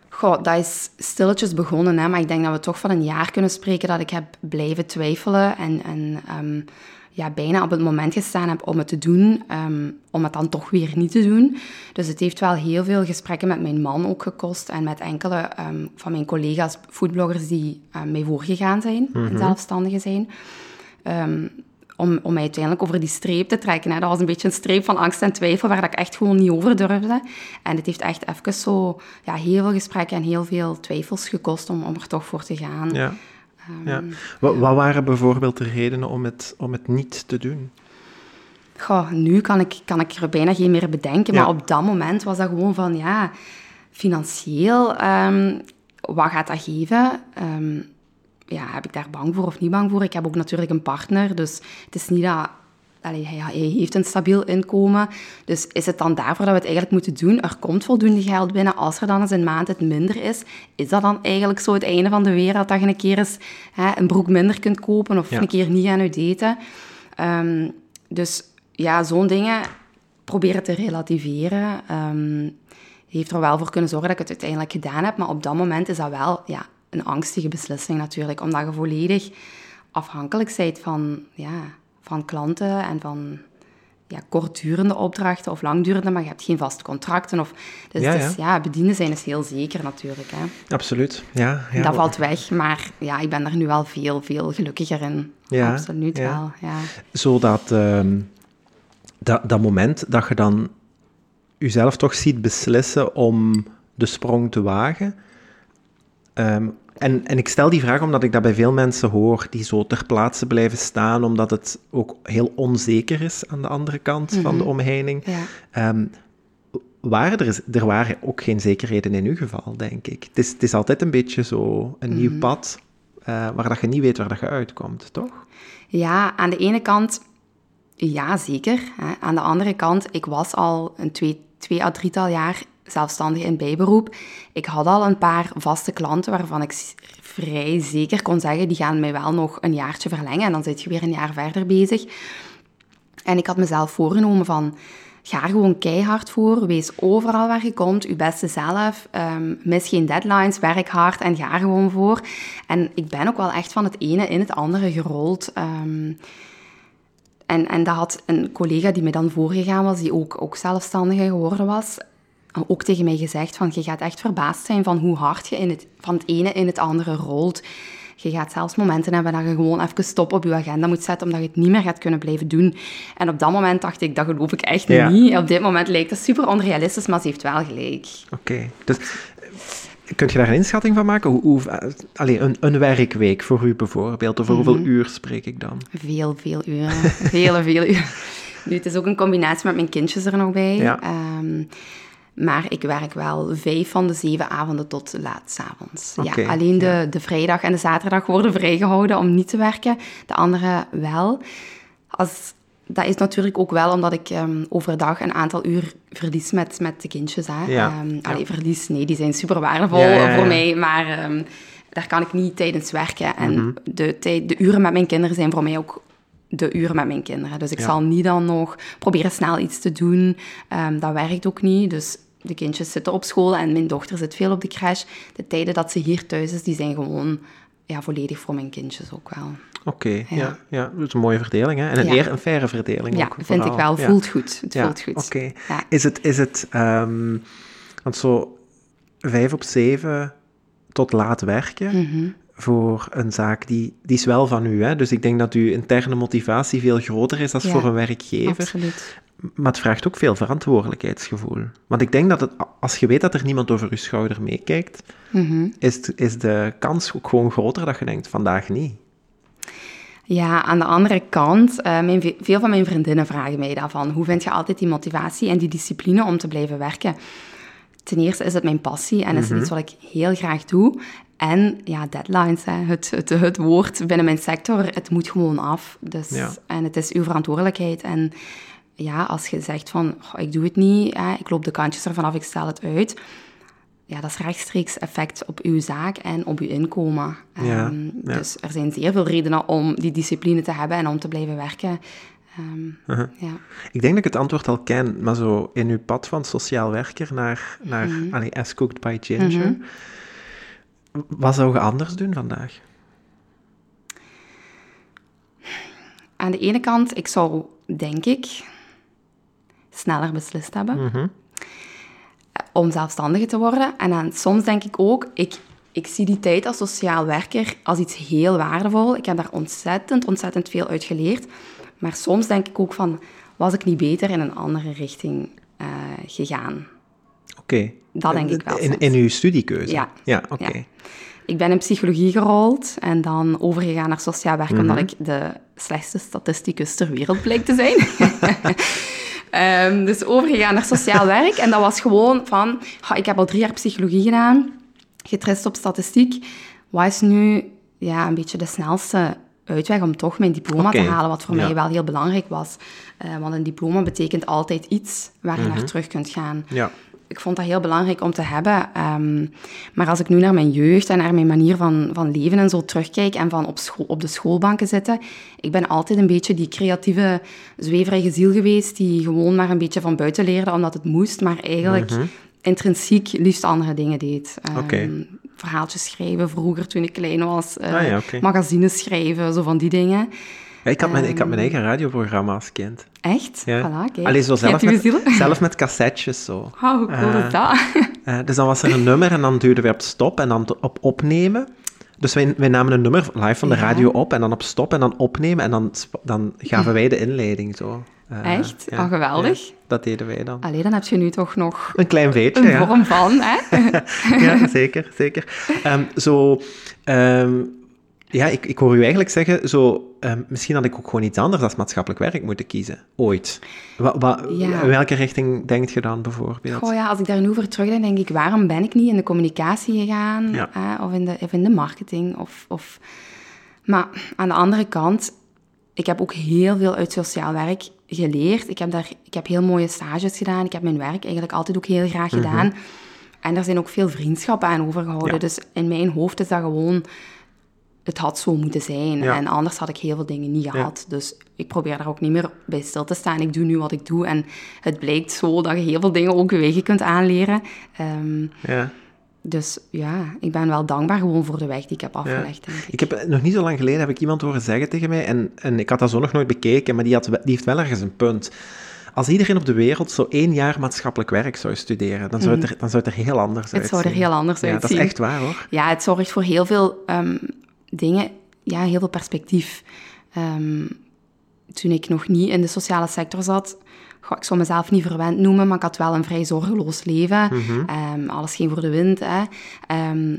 Speaker 2: Goh, dat is stilletjes begonnen, hè? maar ik denk dat we toch van een jaar kunnen spreken dat ik heb blijven twijfelen en... en um, ja, bijna op het moment gestaan heb om het te doen, um, om het dan toch weer niet te doen. Dus het heeft wel heel veel gesprekken met mijn man ook gekost en met enkele um, van mijn collega's, foodbloggers, die um, mij voorgegaan zijn mm -hmm. en zelfstandigen zijn. om, om mij uiteindelijk over die streep te trekken. Hè. Dat was een beetje een streep van angst en twijfel, waar ik echt gewoon niet over durfde. En het heeft echt even zo ja, heel veel gesprekken en heel veel twijfels gekost om, om er toch voor te gaan.
Speaker 1: Ja. Ja. Ehm, wat, wat, waren bijvoorbeeld de redenen om het, om het niet te doen?
Speaker 2: Goh, nu kan ik, kan ik er bijna geen meer bedenken, maar op dat moment was dat gewoon van, ja, financieel, um, wat gaat dat geven? Um, ja, heb ik daar bang voor of niet bang voor? Ik heb ook natuurlijk een partner, dus het is niet dat Allee, hij, hij, heeft een stabiel inkomen. Dus is het dan daarvoor dat we het eigenlijk moeten doen? Er komt voldoende geld binnen. Als er dan eens een maand het minder is, is dat dan eigenlijk zo het einde van de wereld dat je een keer eens hè, een broek minder kunt kopen of ja. een keer niet aan je daten? Um, dus ja, zo'n dingen proberen te relativeren. Um, heeft er wel voor kunnen zorgen dat ik het uiteindelijk gedaan heb. Maar op dat moment is dat wel ja, een angstige beslissing natuurlijk. Omdat je volledig afhankelijk bent van... Ja, van klanten en van ja, kortdurende opdrachten of langdurende, maar je hebt geen vaste contracten. Of, dus ja, dus, ja. bedienen zijn is heel zeker natuurlijk. Hè.
Speaker 1: Absoluut, ja, ja.
Speaker 2: Dat valt weg, maar ja, ik ben er nu wel veel, veel gelukkiger in. Ja, Absoluut wel, ja.
Speaker 1: Zodat um, dat, dat moment dat je dan jezelf toch ziet beslissen om de sprong te wagen... Um, en, en ik stel die vraag omdat ik dat bij veel mensen hoor die zo ter plaatse blijven staan, omdat het ook heel onzeker is aan de andere kant van de mhm. omheining. Ja. Um, waren er, er waren ook geen zekerheden in uw geval, denk ik. Het is, het is altijd een beetje zo een nieuw mhm. pad uh, waar dat je niet weet waar dat je uitkomt, toch?
Speaker 2: Ja, aan de ene kant, ja, zeker. Hè. Aan de andere kant, ik was al een twee, twee à drietal jaar zelfstandig in bijberoep. Ik had al een paar vaste klanten waarvan ik vrij zeker kon zeggen, die gaan mij wel nog een jaartje verlengen en dan zit je weer een jaar verder bezig. En ik had mezelf voorgenomen van, ga er gewoon keihard voor, wees overal waar je komt, je beste zelf, um, mis geen deadlines, werk hard en ga er gewoon voor. En ik ben ook wel echt van het ene in het andere gerold. Um, en, en dat had een collega die me dan voorgegaan was, die ook, ook zelfstandige geworden was, ook tegen mij gezegd van, je gaat echt verbaasd zijn van hoe hard je in het, van het ene in het andere rolt. Je gaat zelfs momenten hebben dat je gewoon even stop op je agenda moet zetten, omdat je het niet meer gaat kunnen blijven doen. En op dat moment dacht ik, dat geloof ik echt niet. Op dit moment lijkt het super onrealistisch, maar ze heeft wel gelijk.
Speaker 1: Oké, dus Kunt je daar een inschatting van maken? Hoe, hoe allez, een, een werkweek voor u bijvoorbeeld, over hoeveel mhm. uur spreek ik dan?
Speaker 2: Veel, veel uren. Vele, veel uren. Nu, het is ook een combinatie met mijn kindjes er nog bij. Ja. Ehm, maar ik werk wel vijf van de zeven avonden tot laat s'avonds. Okay, ja, alleen de, de vrijdag en de zaterdag worden vrijgehouden om niet te werken. De andere wel. Als dat is natuurlijk ook wel omdat ik um, overdag een aantal uur verlies met, met de kindjes. Hè. Ja. Um, allee, verlies, nee, die zijn super waardevol voor mij, maar um, daar kan ik niet tijdens werken. En mm -hmm. de, tijd, de uren met mijn kinderen zijn voor mij ook de uren met mijn kinderen. Dus ik zal niet dan nog proberen snel iets te doen. dat werkt ook niet, dus de kindjes zitten op school en mijn dochter zit veel op de crash. De tijden dat ze hier thuis is, die zijn gewoon ja, volledig voor mijn kindjes ook wel.
Speaker 1: Oké, ja. ja. dat is een mooie verdeling. Hè? En een, eer, een faire verdeling
Speaker 2: ja,
Speaker 1: ook. Ja,
Speaker 2: vind ik wel. Voelt goed. Het voelt goed.
Speaker 1: Oké. Is het, is het um, want zo vijf op zeven tot laat werken mhm. voor een zaak, die, die is wel van u. Hè? Dus ik denk dat uw interne motivatie veel groter is dan voor een werkgever.
Speaker 2: Absoluut.
Speaker 1: Maar het vraagt ook veel verantwoordelijkheidsgevoel. Want ik denk dat het, als je weet dat er niemand over je schouder meekijkt, mm is, is de kans ook gewoon groter dat je denkt, vandaag niet.
Speaker 2: Ja, aan de andere kant, uh, mijn, veel van mijn vriendinnen vragen mij daarvan. Hoe vind je altijd die motivatie en die discipline om te blijven werken? Ten eerste is het mijn passie en is het mhm. iets wat ik heel graag doe. En ja, deadlines, hè. Het, het, het woord binnen mijn sector, het moet gewoon af. Dus, En het is uw verantwoordelijkheid. En ja, als je zegt van, oh, ik doe het niet, hè, ik loop de kantjes ervan af, ik stel het uit ja, dat is rechtstreeks effect op uw zaak en op uw inkomen. Ja, um, Dus er zijn zeer veel redenen om die discipline te hebben en om te blijven werken. Um, ja.
Speaker 1: Ik denk dat ik het antwoord al ken, maar zo in uw pad van sociaal werker naar, naar mm -hmm. As Cooked by Ginger, mm -hmm. wat zou je anders doen vandaag?
Speaker 2: Aan de ene kant, ik zou, denk ik, sneller beslist hebben. Mm -hmm om zelfstandige te worden. En dan soms denk ik ook, ik, ik zie die tijd als sociaal werker als iets heel waardevol. Ik heb daar ontzettend, ontzettend veel uit geleerd. Maar soms denk ik ook van, was ik niet beter in een andere richting uh, gegaan?
Speaker 1: Oké.
Speaker 2: Dat denk ik wel.
Speaker 1: In, in uw studiekeuze?
Speaker 2: Ja.
Speaker 1: Ja, oké.
Speaker 2: Ik ben in psychologie gerold en dan overgegaan naar sociaal werk, omdat mhm. ik de slechtste statisticus ter wereld bleek te zijn. Um, dus overgegaan naar sociaal werk. En dat was gewoon van, ik heb al drie jaar psychologie gedaan, getrest op statistiek. Wat is nu ja, een beetje de snelste uitweg om toch mijn diploma te halen, wat voor mij wel heel belangrijk was. Uh, want een diploma betekent altijd iets waar je naar mhm. terug kunt gaan. Ja ik vond dat heel belangrijk om te hebben. Ehm, maar als ik nu naar mijn jeugd en naar mijn manier van, van leven en zo terugkijk en van op, school, op de schoolbanken zitten, ik ben altijd een beetje die creatieve, zweverige ziel geweest die gewoon maar een beetje van buiten leerde omdat het moest, maar eigenlijk mhm. intrinsiek liefst andere dingen deed. Um, Verhaaltjes schrijven vroeger toen ik klein was, uh, magazines schrijven, zo van die dingen.
Speaker 1: Ik, had mijn, ik had mijn eigen radioprogramma als kind.
Speaker 2: Echt?
Speaker 1: Ja. Voilà, kijk. Allee, zo zelf met, zelf met cassettes zo.
Speaker 2: Oh, hoe cool is dat?
Speaker 1: Uh, dus dan was er een nummer en dan duwden we op stop en dan op opnemen. Dus wij, wij namen een nummer live van de radio op en dan op stop en dan opnemen en dan, dan gaven wij de inleiding zo.
Speaker 2: Uh, Echt? Ja, oh, geweldig.
Speaker 1: dat deden wij dan.
Speaker 2: Allee, dan heb je nu toch nog...
Speaker 1: Een klein beetje,
Speaker 2: Een vorm van, hè?
Speaker 1: ja, zeker, zeker. Um, zo... Um, ja, ik, ik hoor u eigenlijk zeggen, zo, ehm, misschien had ik ook gewoon iets anders als maatschappelijk werk moeten kiezen, ooit. Wa, In welke richting denkt je dan bijvoorbeeld?
Speaker 2: Oh ja, als ik daar nu over terugdenk, denk ik, waarom ben ik niet in de communicatie gegaan? of, in de, of in de marketing? Of, of... Maar aan de andere kant, ik heb ook heel veel uit sociaal werk geleerd. Ik heb, daar, ik heb heel mooie stages gedaan. Ik heb mijn werk eigenlijk altijd ook heel graag
Speaker 1: Mhm.
Speaker 2: gedaan. En er zijn ook veel vriendschappen aan overgehouden.
Speaker 1: Ja.
Speaker 2: Dus in mijn hoofd is dat gewoon... Het had zo moeten zijn.
Speaker 1: Ja.
Speaker 2: En anders had ik heel veel dingen niet gehad. Dus ik probeer daar ook niet meer bij stil te staan. Ik doe nu wat ik doe. En het blijkt zo dat je heel veel dingen ook wegen kunt aanleren. Ehm,
Speaker 1: Ja.
Speaker 2: dus ja, ik ben wel dankbaar gewoon voor de weg die ik heb afgelegd, ik.
Speaker 1: Ik heb nog niet zo lang geleden heb ik iemand horen zeggen tegen mij, en, en ik had dat zo nog nooit bekeken, maar die, had, die heeft wel ergens een punt. Als iedereen op de wereld zo één jaar maatschappelijk werk zou studeren, dan zou het er, dan zou het er heel anders
Speaker 2: Mhm. Het zou er
Speaker 1: uitzien.
Speaker 2: heel anders
Speaker 1: Ja, dat
Speaker 2: uitzien.
Speaker 1: is echt waar hoor.
Speaker 2: Ja, het zorgt voor heel veel ehm, dingen, ja, heel veel perspectief. Ehm, toen ik nog niet in de sociale sector zat, goh, ik zou mezelf niet verwend noemen, maar ik had wel een vrij zorgeloos leven. Ehm, alles ging voor de wind. Hè. Ehm,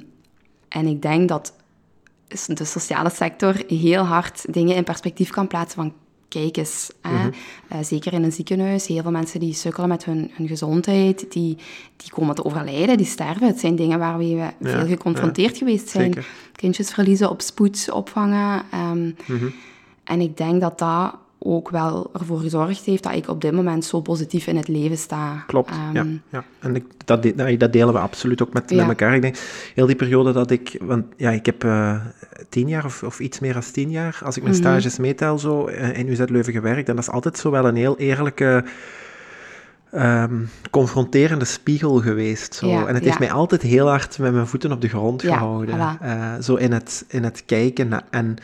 Speaker 2: en ik denk dat de sociale sector heel hard dingen in perspectief kan plaatsen van kijk eens, hè, eh, zeker in een ziekenhuis, heel veel mensen die sukkelen met hun, hun gezondheid, die, die komen te overlijden, die sterven. Het zijn dingen waar we veel geconfronteerd geweest zijn.
Speaker 1: zeker.
Speaker 2: Kindjes verliezen op spoed, opvangen. ehm,
Speaker 1: Mhm.
Speaker 2: En ik denk dat dat ook wel ervoor gezorgd heeft dat ik op dit moment zo positief in het leven sta.
Speaker 1: Klopt,
Speaker 2: Ehm,
Speaker 1: ja, ja. En ik, dat, de- dat delen we absoluut ook met,
Speaker 2: Ja.
Speaker 1: met elkaar. Ik denk, heel die periode dat ik... Want ja, ik heb eh, tien jaar of, of iets meer dan tien jaar, als ik
Speaker 2: Mhm.
Speaker 1: mijn stages meetel, zo, eh, in UZ Leuven gewerkt. En dat is altijd zo wel een heel eerlijke... ehm, confronterende spiegel geweest. Zo.
Speaker 2: Ja,
Speaker 1: en het heeft
Speaker 2: ja.
Speaker 1: mij altijd heel hard met mijn voeten op de grond
Speaker 2: Ja,
Speaker 1: gehouden.
Speaker 2: voilà.
Speaker 1: Eh, zo in het, in het kijken. en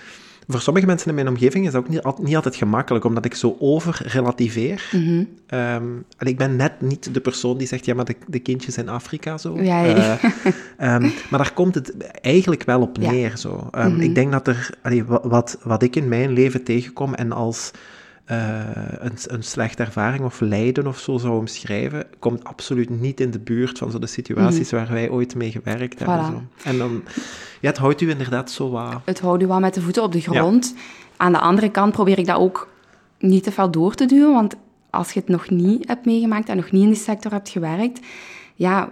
Speaker 1: voor sommige mensen in mijn omgeving is dat ook niet, al- niet altijd gemakkelijk, omdat ik zo over relativeer.
Speaker 2: mhm.
Speaker 1: Ehm, en ik ben net niet de persoon die zegt, ja, maar de, de kindjes in Afrika zo.
Speaker 2: Ja, ja.
Speaker 1: Eh, ehm, maar daar komt het eigenlijk wel op
Speaker 2: Ja.
Speaker 1: neer. Zo. Ehm,
Speaker 2: Mhm.
Speaker 1: Ik denk dat er, allee, wat, wat ik in mijn leven tegenkom en als eh, een, een slechte ervaring of lijden of zo zou omschrijven, komt absoluut niet in de buurt van zo de situaties waar wij ooit mee gewerkt hebben.
Speaker 2: Mhm.
Speaker 1: Zo. En dan, ja, het houdt u inderdaad zo wat...
Speaker 2: het houdt u wel met de voeten op de grond. Aan de andere kant probeer ik dat ook niet te veel door te duwen, want als je het nog niet hebt meegemaakt en nog niet in die sector hebt gewerkt, ja,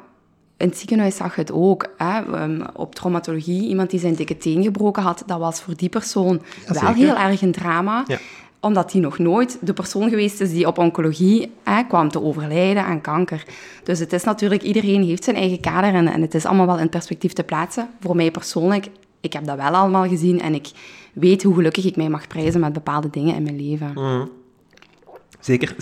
Speaker 2: in het ziekenhuis zag je het ook. Hè? Ehm, op traumatologie, iemand die zijn dikke teen gebroken had, dat was voor die persoon wel heel erg een drama.
Speaker 1: Ja.
Speaker 2: Omdat die nog nooit de persoon geweest is die op oncologie hè, kwam te overlijden aan kanker. Dus het is natuurlijk, iedereen heeft zijn eigen kader en, en het is allemaal wel in perspectief te plaatsen. Voor mij persoonlijk, ik heb dat wel allemaal gezien en ik weet hoe gelukkig ik mij mag prijzen met bepaalde dingen in mijn leven.
Speaker 1: Zeker.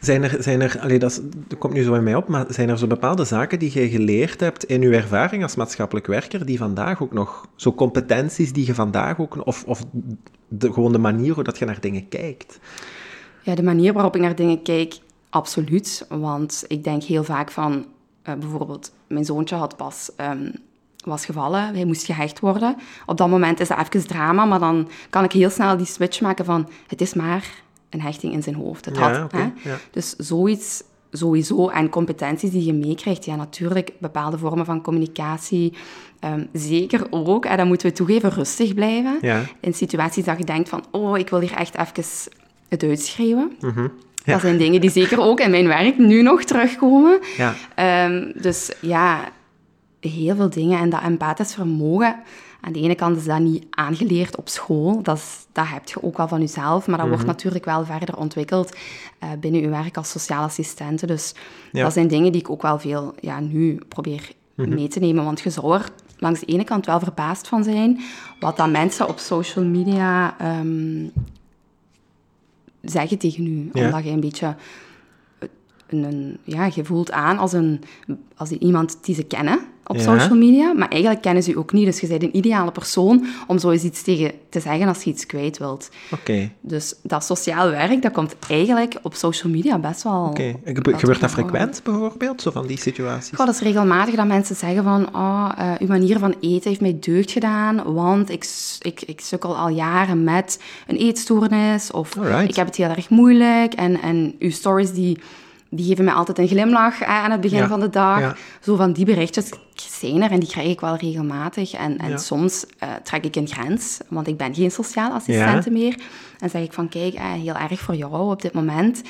Speaker 1: Zijn- er, zijn er allee, dat komt nu zo in mij op, maar zijn er zo bepaalde zaken die je geleerd hebt in je ervaring als maatschappelijk werker, die vandaag ook nog, zo competenties die je vandaag ook, of, of de, gewoon de manier hoe dat je naar dingen kijkt?
Speaker 2: Ja, de manier waarop ik naar dingen kijk, absoluut. Want ik denk heel vaak van, eh, bijvoorbeeld, mijn zoontje had pas, ehm, was gevallen, hij moest gehecht worden. Op dat moment is dat even drama, maar dan kan ik heel snel die switch maken van, het is maar een hechting in zijn hoofd. Het
Speaker 1: Ja,
Speaker 2: had, hè?
Speaker 1: ja.
Speaker 2: Dus zoiets sowieso. En competenties die je meekrijgt, ja, natuurlijk, bepaalde vormen van communicatie. ehm, zeker ook, en dat moeten we toegeven, rustig blijven.
Speaker 1: Ja.
Speaker 2: In situaties dat je denkt van, oh, ik wil hier echt even het uitschreeuwen.
Speaker 1: Mhm.
Speaker 2: Dat zijn dingen die zeker ook in mijn werk nu nog terugkomen.
Speaker 1: Ja.
Speaker 2: Ehm, dus ja, heel veel dingen. En dat empathisch vermogen, aan de ene kant is dat niet aangeleerd op school. Dat, is, dat heb je ook wel van jezelf. Maar dat wordt
Speaker 1: Mhm.
Speaker 2: natuurlijk wel verder ontwikkeld eh, binnen je werk als sociaal assistente. Dus
Speaker 1: Ja.
Speaker 2: dat zijn dingen die ik ook wel veel ja, nu probeer
Speaker 1: Mhm.
Speaker 2: mee te nemen. Want je zou er langs de ene kant wel verbaasd van zijn wat dat mensen op social media ehm, zeggen tegen u.
Speaker 1: Ja.
Speaker 2: Omdat je een beetje... Een, een- ja, je voelt aan als, een, als iemand die ze kennen op
Speaker 1: Ja.
Speaker 2: social media, maar eigenlijk kennen ze u ook niet. Dus je bent een ideale persoon om zo eens iets tegen te zeggen als je iets kwijt wilt.
Speaker 1: Oké.
Speaker 2: Dus dat sociaal werk, dat komt eigenlijk op social media best wel...
Speaker 1: Oké.
Speaker 2: wel
Speaker 1: Gebeurt dat frequent, bijvoorbeeld, zo van die situaties?
Speaker 2: Goh, dat is regelmatig dat mensen zeggen van, oh, eh, uw manier van eten heeft mij deugd gedaan, want ik, ik, ik sukkel al jaren met een eetstoornis, of
Speaker 1: Alright.
Speaker 2: ik heb het heel erg moeilijk, en, en uw stories die, die geven mij altijd een glimlach eh, aan het begin
Speaker 1: Ja,
Speaker 2: van de dag.
Speaker 1: ja.
Speaker 2: Zo van die berichtjes zijn er en die krijg ik wel regelmatig. En, en
Speaker 1: Ja.
Speaker 2: soms eh, trek ik een grens, want ik ben geen sociaal assistente meer. En zeg ik van, kijk, eh, heel erg voor jou op dit moment...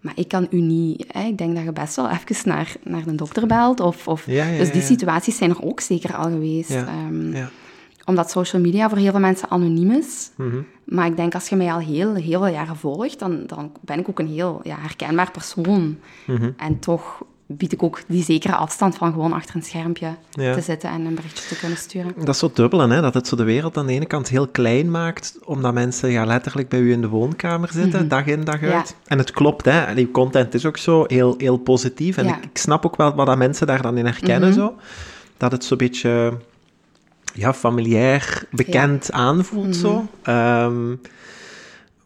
Speaker 2: Maar ik kan u niet... Hè, ik denk dat je best wel even naar, naar een dokter belt. Of, of, dus die situaties zijn er ook zeker al geweest.
Speaker 1: Ja, ja.
Speaker 2: Omdat social media voor heel veel mensen anoniem is.
Speaker 1: Mhm.
Speaker 2: Maar ik denk, als je mij al heel, heel veel jaren volgt, dan, dan ben ik ook een heel ja, herkenbaar persoon.
Speaker 1: Mhm.
Speaker 2: En toch bied ik ook die zekere afstand van gewoon achter een schermpje
Speaker 1: Ja.
Speaker 2: te zitten en een berichtje te kunnen sturen.
Speaker 1: Dat is zo dubbel, hè? dat het zo de wereld aan de ene kant heel klein maakt, omdat mensen ja, letterlijk bij u in de woonkamer zitten, dag in, dag uit.
Speaker 2: Mhm. Ja.
Speaker 1: En het klopt, hè? en uw content is ook zo heel, heel positief. En
Speaker 2: Ja.
Speaker 1: ik, ik snap ook wel wat dat mensen daar dan in herkennen,
Speaker 2: Mhm.
Speaker 1: zo. dat het zo'n beetje ja, familiair bekend aanvoelt. Zo. Ehm,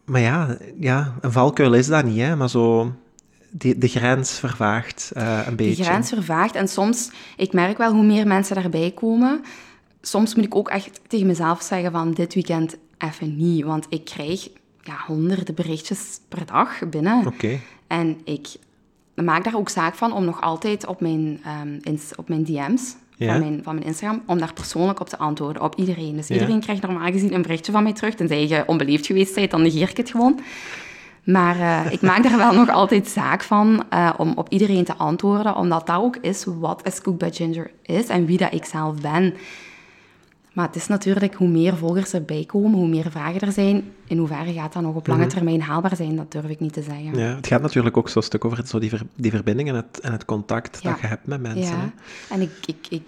Speaker 1: maar ja, ja, een valkuil is dat niet, hè? maar zo die, de grens vervaagt eh, een beetje.
Speaker 2: Die grens vervaagt. En soms, ik merk wel hoe meer mensen daarbij komen. Soms moet ik ook echt tegen mezelf zeggen van dit weekend even niet. Want ik krijg ja, honderden berichtjes per dag binnen.
Speaker 1: Oké.
Speaker 2: En ik maak daar ook zaak van om nog altijd op mijn, ins- op mijn DM's
Speaker 1: Ja.
Speaker 2: van, mijn, van mijn Instagram, om daar persoonlijk op te antwoorden, op iedereen. Dus
Speaker 1: Ja.
Speaker 2: iedereen krijgt normaal gezien een berichtje van mij terug. Tenzij je onbeleefd geweest bent, dan negeer ik het gewoon. Maar eh, ik maak daar wel nog altijd zaak van eh, om op iedereen te antwoorden, omdat dat ook is wat As Cook by Ginger is en wie dat ik zelf ben. Maar het is natuurlijk, hoe meer volgers erbij komen, hoe meer vragen er zijn, in hoeverre gaat dat nog op lange termijn haalbaar zijn, dat durf ik niet te zeggen.
Speaker 1: Mhm. Ja, het gaat natuurlijk ook zo'n stuk over zo die, ver- die verbinding en het, en het contact
Speaker 2: Ja.
Speaker 1: dat je hebt met mensen. hè.
Speaker 2: Ja, en ik, ik, ik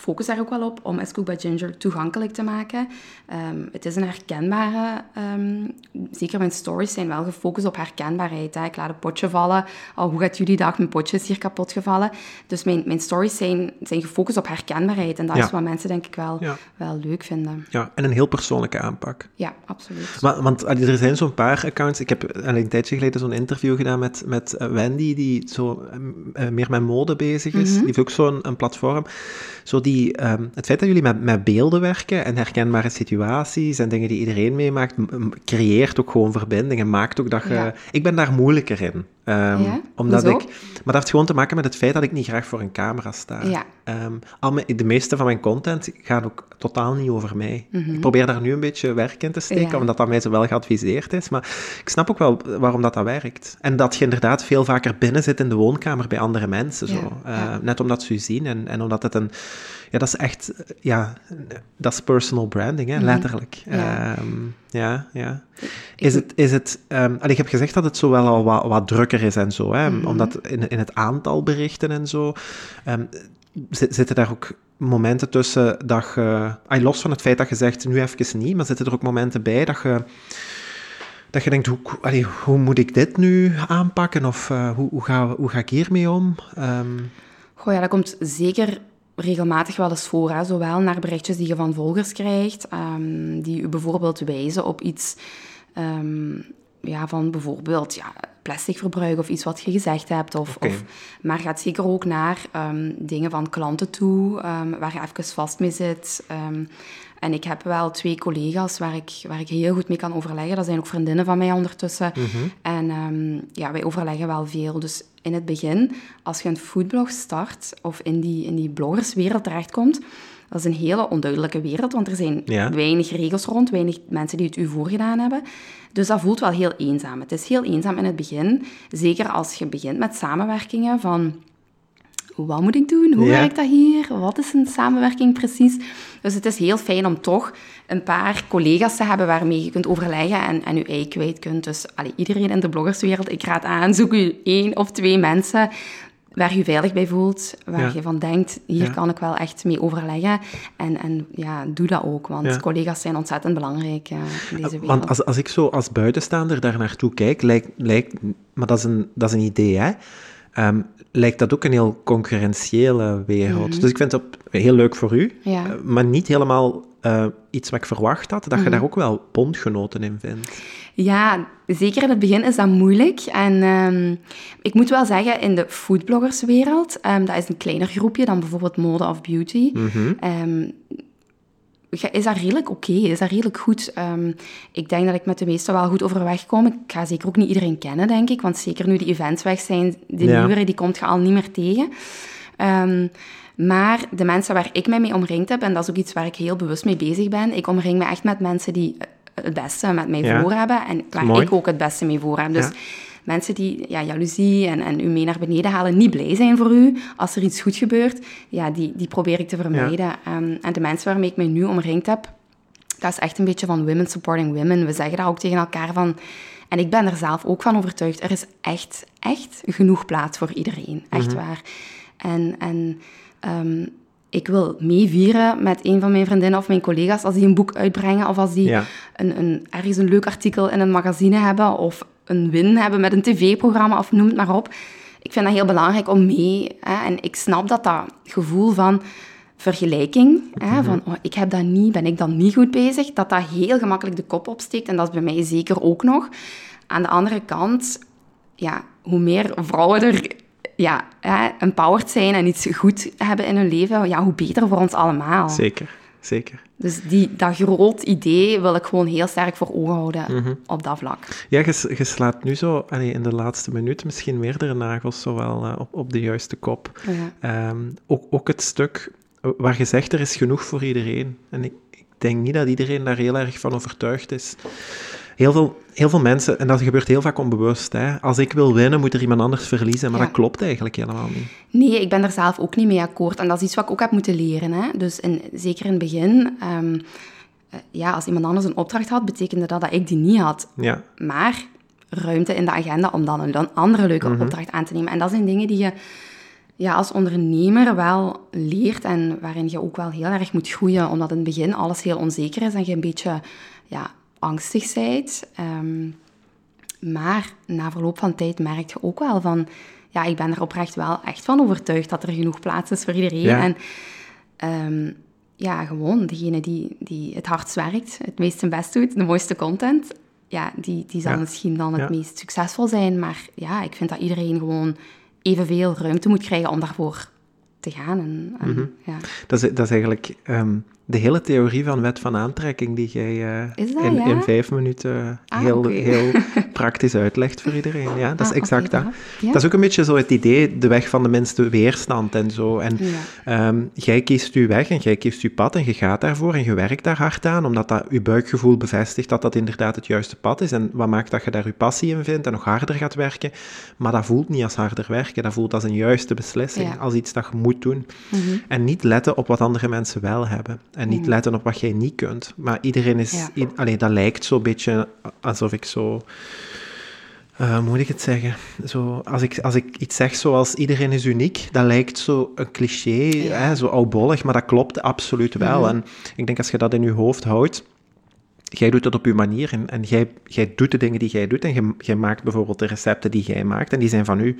Speaker 2: focus daar ook wel op om As Cook by Ginger toegankelijk te maken. Ehm, het is een herkenbare... ehm, zeker mijn stories zijn wel gefocust op herkenbaarheid. Hè. Ik laat een potje vallen. Oh, hoe gaat jullie dag? Mijn potje is hier kapot gevallen. Dus mijn, mijn stories zijn, zijn gefocust op herkenbaarheid. En dat
Speaker 1: Ja.
Speaker 2: is wat mensen denk ik wel,
Speaker 1: Ja.
Speaker 2: wel leuk vinden.
Speaker 1: Ja, en een heel persoonlijke aanpak.
Speaker 2: Ja, absoluut.
Speaker 1: Maar, want er zijn zo'n paar accounts. Ik heb een tijdje geleden zo'n interview gedaan met, met eh, Wendy, die zo eh, meer met mode bezig is. Die heeft ook zo'n een platform. Zo die, ehm, het feit dat jullie met, met beelden werken en herkenbare situaties en dingen die iedereen meemaakt, creëert ook gewoon verbinding en maakt ook dat je...
Speaker 2: Ja.
Speaker 1: Ik ben daar moeilijker in.
Speaker 2: Ja?
Speaker 1: Omdat
Speaker 2: Hoezo?
Speaker 1: ik... Maar dat heeft gewoon te maken met het feit dat ik niet graag voor een camera sta.
Speaker 2: Ja.
Speaker 1: Ehm, al mijn- de meeste van mijn content gaat ook totaal niet over mij. Ik probeer daar nu een beetje werk in te steken,
Speaker 2: Mhm.
Speaker 1: Omdat dat mij zo wel geadviseerd is. Maar ik snap ook wel waarom dat, dat werkt. En dat je inderdaad veel vaker binnen zit in de woonkamer bij andere mensen. Zo. Net omdat ze u zien en, en omdat het een... Ja, dat is echt... Ja, dat is personal branding, hè, letterlijk.
Speaker 2: Mhm. Ja.
Speaker 1: Ehm, ja, ja. Is het... Is het um, ik heb gezegd dat het zo wel al wat, wat drukker is en zo, hè,
Speaker 2: Mhm.
Speaker 1: omdat in, in het aantal berichten en zo... ehm, zi- zitten daar ook momenten tussen dat je... los van het feit dat je zegt, nu even niet, maar zitten er ook momenten bij dat je... Dat je denkt, hoe, allee, hoe moet ik dit nu aanpakken? Of eh, hoe, hoe, ga, hoe ga ik hiermee om?
Speaker 2: Goh, ja, dat komt zeker regelmatig wel eens voor. Hè? Zowel naar berichtjes die je van volgers krijgt, ehm, die u bijvoorbeeld wijzen op iets ehm, ja, van bijvoorbeeld ja, plastic verbruik of iets wat je gezegd hebt. Of, of, maar gaat zeker ook naar ehm, dingen van klanten toe, waar je even vast mee zit. En ik heb wel twee collega's waar ik, waar ik heel goed mee kan overleggen. Dat zijn ook vriendinnen van mij ondertussen. En ehm, ja, wij overleggen wel veel. Dus in het begin, als je een foodblog start of in die, in die bloggerswereld terechtkomt, dat is een hele onduidelijke wereld, want er zijn
Speaker 1: Ja.
Speaker 2: weinig regels rond, weinig mensen die het u voorgedaan hebben. Dus dat voelt wel heel eenzaam. Het is heel eenzaam in het begin, zeker als je begint met samenwerkingen van wat moet ik doen? Hoe
Speaker 1: Ja.
Speaker 2: werkt dat hier? Wat is een samenwerking precies? Dus het is heel fijn om toch een paar collega's te hebben waarmee je kunt overleggen en, en je ei kwijt kunt. Dus allee, iedereen in de bloggerswereld, ik raad aan, zoek u één of twee mensen waar je veilig bij voelt, waar
Speaker 1: Ja.
Speaker 2: je van denkt, hier
Speaker 1: Ja.
Speaker 2: kan ik wel echt mee overleggen. En, en ja, doe dat ook, want
Speaker 1: Ja.
Speaker 2: collega's zijn ontzettend belangrijk in deze wereld.
Speaker 1: Want als, als ik zo als buitenstaander daar naartoe kijk, lijkt, lijkt, maar dat is een, dat is een idee, hè? Ehm, lijkt dat ook een heel concurrentiële wereld. Dus ik vind het heel leuk voor u,
Speaker 2: Mhm. Ja.
Speaker 1: eh, maar niet helemaal eh, iets wat ik verwacht had, dat
Speaker 2: Mhm.
Speaker 1: je daar ook wel bondgenoten in vindt.
Speaker 2: Ja, zeker in het begin is dat moeilijk. En ehm, ik moet wel zeggen, in de foodbloggerswereld, ehm, dat is een kleiner groepje dan bijvoorbeeld mode of beauty. Ehm, ga- is dat redelijk oké, is dat redelijk goed. Ehm, ik denk dat ik met de meeste wel goed overweg kom. Ik ga zeker ook niet iedereen kennen, denk ik. Want zeker nu die events weg zijn, de
Speaker 1: Ja.
Speaker 2: nieuwere, die komt je al niet meer tegen. Ehm, maar de mensen waar ik mij mee omringd heb, en dat is ook iets waar ik heel bewust mee bezig ben, ik omring me echt met mensen die het beste met mij
Speaker 1: Ja.
Speaker 2: voor hebben en waar
Speaker 1: Mooi.
Speaker 2: ik ook het beste mee voor heb. Dus
Speaker 1: Ja.
Speaker 2: Mensen die ja, jaloezie en, en u mee naar beneden halen, niet blij zijn voor u als er iets goed gebeurt, ja, die, die probeer ik te vermijden. Ehm, en de mensen waarmee ik mij nu omringd heb, Dat is echt een beetje van women supporting women. We zeggen dat ook tegen elkaar van... En ik ben er zelf ook van overtuigd. Er is echt, echt genoeg plaats voor iedereen. Echt
Speaker 1: Mhm.
Speaker 2: waar. En, en ehm, ik wil meevieren met een van mijn vriendinnen of mijn collega's als die een boek uitbrengen of als die
Speaker 1: Ja.
Speaker 2: een, een, ergens een leuk artikel in een magazine hebben of een win hebben met een tv-programma of noem het maar op. Ik vind dat heel belangrijk om mee. Hè, en ik snap dat dat gevoel van vergelijking, hè, van oh, ik heb dat niet, ben ik dan niet goed bezig, dat dat heel gemakkelijk de kop opsteekt. En dat is bij mij zeker ook nog. Aan de andere kant, ja, hoe meer vrouwen er ja, hè, empowered zijn en iets goed hebben in hun leven, ja, hoe beter voor ons allemaal.
Speaker 1: Zeker, zeker.
Speaker 2: Dus die, dat groot idee wil ik gewoon heel sterk voor ogen houden
Speaker 1: Mhm.
Speaker 2: op dat vlak.
Speaker 1: Ja, je, slaat nu zo allee, in de laatste minuut misschien meerdere nagels zo wel eh, op, op de juiste kop.
Speaker 2: Ja.
Speaker 1: Ehm, ook, ook het stuk waar je zegt er is genoeg voor iedereen. En ik, ik denk niet dat iedereen daar heel erg van overtuigd is. Heel veel, heel veel mensen, en dat gebeurt heel vaak onbewust, hè, als ik wil winnen, moet er iemand anders verliezen. Maar
Speaker 2: Ja.
Speaker 1: dat klopt eigenlijk helemaal niet.
Speaker 2: Nee, ik ben er zelf ook niet mee akkoord. En dat is iets wat ik ook heb moeten leren. Hè. Dus in, zeker in het begin, ehm, eh, ja, als iemand anders een opdracht had, betekende dat dat ik die niet had.
Speaker 1: Ja,
Speaker 2: Maar ruimte in de agenda om dan een andere leuke
Speaker 1: Mhm.
Speaker 2: opdracht aan te nemen. En dat zijn dingen die je ja, als ondernemer wel leert en waarin je ook wel heel erg moet groeien, omdat in het begin alles heel onzeker is en je een beetje ja, angstig bent. Ehm, maar na verloop van tijd merk je ook wel van, ja, ik ben er oprecht wel echt van overtuigd dat er genoeg plaats is voor iedereen.
Speaker 1: Ja.
Speaker 2: En ehm, ja, gewoon degene die, die het hardst werkt, het meest zijn best doet, de mooiste content, ja, die, die zal
Speaker 1: Ja.
Speaker 2: misschien dan het
Speaker 1: Ja.
Speaker 2: meest succesvol zijn. Maar ja, ik vind dat iedereen gewoon evenveel ruimte moet krijgen om daarvoor te gaan. En, en,
Speaker 1: Mhm.
Speaker 2: ja.
Speaker 1: dat is, dat is eigenlijk ehm, de hele theorie van wet van aantrekking die jij eh,
Speaker 2: dat,
Speaker 1: in,
Speaker 2: ja?
Speaker 1: in vijf minuten
Speaker 2: Ah,
Speaker 1: heel, heel praktisch uitlegt voor iedereen. Ja, dat is
Speaker 2: Ah,
Speaker 1: exact dat.
Speaker 2: ja.
Speaker 1: Dat is ook een beetje zo het idee, de weg van de minste weerstand en zo. En
Speaker 2: Ja.
Speaker 1: ehm, jij kiest je weg en jij kiest je pad en je gaat daarvoor en je werkt daar hard aan, omdat dat je buikgevoel bevestigt dat dat inderdaad het juiste pad is. En wat maakt dat je daar je passie in vindt en nog harder gaat werken. Maar dat voelt niet als harder werken, dat voelt als een juiste beslissing,
Speaker 2: Ja.
Speaker 1: als iets dat je moet doen.
Speaker 2: Mhm.
Speaker 1: En niet letten op wat andere mensen wel hebben. En niet letten op wat jij niet kunt. Maar iedereen is...
Speaker 2: Ja.
Speaker 1: i- allee, dat lijkt zo'n beetje alsof ik zo... eh, moet ik het zeggen? Zo, als, ik, als ik iets zeg zoals iedereen is uniek, dat lijkt zo een cliché, hè, zo oudbollig, maar dat klopt absoluut wel. En ik denk als je dat in je hoofd houdt, jij doet het op je manier en, en jij, jij doet de dingen die jij doet en jij, jij maakt bijvoorbeeld de recepten die jij maakt en die zijn van u.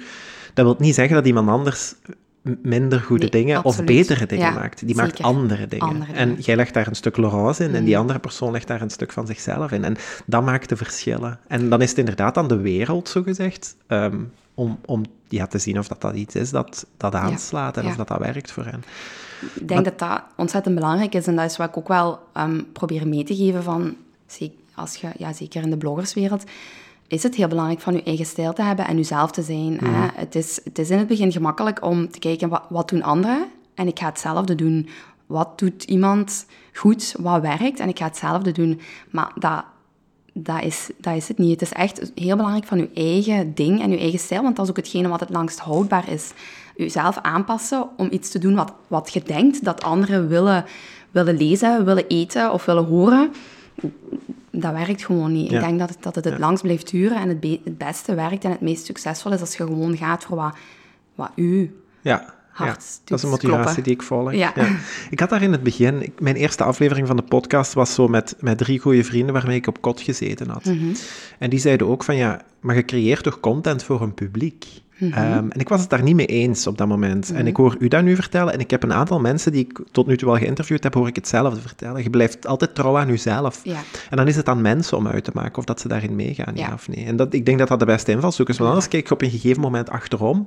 Speaker 1: Dat wil niet zeggen dat iemand anders minder goede
Speaker 2: Nee,
Speaker 1: dingen
Speaker 2: absoluut.
Speaker 1: of betere dingen
Speaker 2: Ja,
Speaker 1: maakt. Die maakt andere dingen.
Speaker 2: Andere
Speaker 1: En jij legt daar een stuk Laurence in en die andere persoon legt daar een stuk van zichzelf in. En dat maakt de verschillen. En dan is het inderdaad aan de wereld, zogezegd, ehm om, om ja, te zien of dat, dat iets is dat, dat aanslaat en
Speaker 2: Ja.
Speaker 1: of dat dat werkt voor hen.
Speaker 2: Ik denk dat dat ontzettend belangrijk is en dat is wat ik ook wel ehm, probeer mee te geven van, als je, ja, zeker in de bloggerswereld, is het heel belangrijk van je eigen stijl te hebben en jezelf te zijn. Hè? Het, is, het is in het begin gemakkelijk om te kijken, wat, wat doen anderen? En ik ga hetzelfde doen. Wat doet iemand goed? Wat werkt? En ik ga hetzelfde doen. Maar dat, dat, is, dat is het niet. Het is echt heel belangrijk van je eigen ding en je eigen stijl, want dat is ook hetgene wat het langst houdbaar is. Jezelf aanpassen om iets te doen wat, wat je denkt dat anderen willen, willen lezen, willen eten of willen horen. Dat werkt gewoon niet.
Speaker 1: Ja.
Speaker 2: Ik denk dat het, dat het het langst blijft duren en het, be- het beste werkt en het meest succesvol is als je gewoon gaat voor wat, wat u
Speaker 1: Ja,
Speaker 2: Hart
Speaker 1: ja,
Speaker 2: doet
Speaker 1: dat is een motivatie
Speaker 2: kloppen.
Speaker 1: die ik volg.
Speaker 2: Ja.
Speaker 1: Ik had daar in het begin, ik- mijn eerste aflevering van de podcast was zo met, met drie goede vrienden waarmee ik op kot gezeten had.
Speaker 2: Mhm.
Speaker 1: En die zeiden ook van ja, maar je creëert toch content voor een publiek?
Speaker 2: Mhm.
Speaker 1: Ehm, en ik was het daar niet mee eens op dat moment. En ik hoor u dat nu vertellen en ik heb een aantal mensen die ik tot nu toe wel geïnterviewd heb, hoor ik hetzelfde vertellen. Je blijft altijd trouw aan jezelf.
Speaker 2: Ja.
Speaker 1: En dan is het aan mensen om uit te maken of dat ze daarin meegaan, ja,
Speaker 2: Ja.
Speaker 1: of nee. En dat, ik denk dat dat de beste invalshoek is, want anders kijk je op een gegeven moment achterom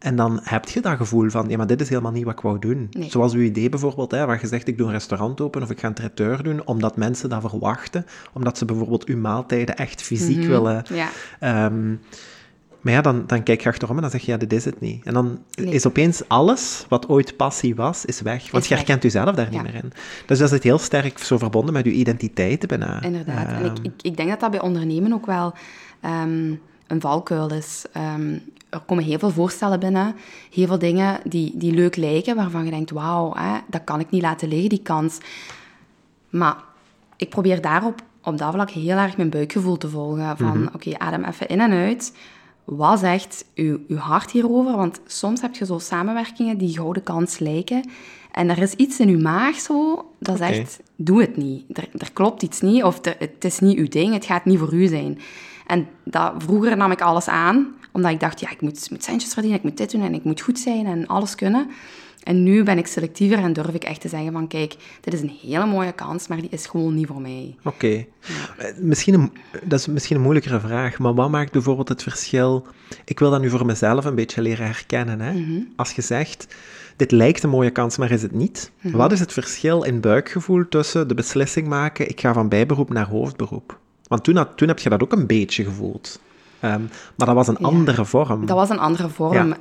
Speaker 1: en dan heb je dat gevoel van, ja, maar dit is helemaal niet wat ik wou doen.
Speaker 2: Nee.
Speaker 1: Zoals uw idee bijvoorbeeld, hè, waar je zegt, ik doe een restaurant open of ik ga een traiteur doen, omdat mensen dat verwachten, omdat ze bijvoorbeeld uw maaltijden echt fysiek willen.
Speaker 2: Ja.
Speaker 1: Ehm, maar ja, dan, dan kijk je achterom en dan zeg je, ja, dit is het niet. En dan
Speaker 2: Nee.
Speaker 1: is opeens alles wat ooit passie was, is weg. Want
Speaker 2: Is
Speaker 1: je herkent jezelf daar niet meer in. Dus dat is het heel sterk zo verbonden met je identiteit bijna.
Speaker 2: Inderdaad. en ik,
Speaker 1: Ehm,
Speaker 2: ik, ik denk dat dat bij ondernemen ook wel ehm, een valkuil is. Ehm, er komen heel veel voorstellen binnen, heel veel dingen die, die leuk lijken, waarvan je denkt, wauw, hè, dat kan ik niet laten liggen, die kans. Maar ik probeer daarop op dat vlak heel erg mijn buikgevoel te volgen. Van, oké, adem even in en uit. Wat zegt uw, uw hart hierover? Want soms heb je zo samenwerkingen die gouden kans lijken. En er is iets in uw maag zo, dat zegt, doe het niet. Er, er klopt iets niet, of het is niet uw ding, het gaat niet voor u zijn. En dat, vroeger nam ik alles aan, omdat ik dacht, ja, ik moet, moet centjes verdienen, ik moet dit doen en ik moet goed zijn en alles kunnen. En nu ben ik selectiever en durf ik echt te zeggen van, kijk, dit is een hele mooie kans, maar die is gewoon niet voor mij.
Speaker 1: Oké. Eh, Misschien een, dat is misschien een moeilijkere vraag, maar wat maakt bijvoorbeeld het verschil? Ik wil dat nu voor mezelf een beetje leren herkennen. Hè?
Speaker 2: Mhm.
Speaker 1: Als je zegt, dit lijkt een mooie kans, maar is het niet.
Speaker 2: Mhm.
Speaker 1: Wat is het verschil in buikgevoel tussen de beslissing maken, ik ga van bijberoep naar hoofdberoep? Want toen, had- toen heb je dat ook een beetje gevoeld. Ehm, maar dat was een
Speaker 2: Ja.
Speaker 1: andere vorm.
Speaker 2: Dat was een andere vorm.
Speaker 1: Ja.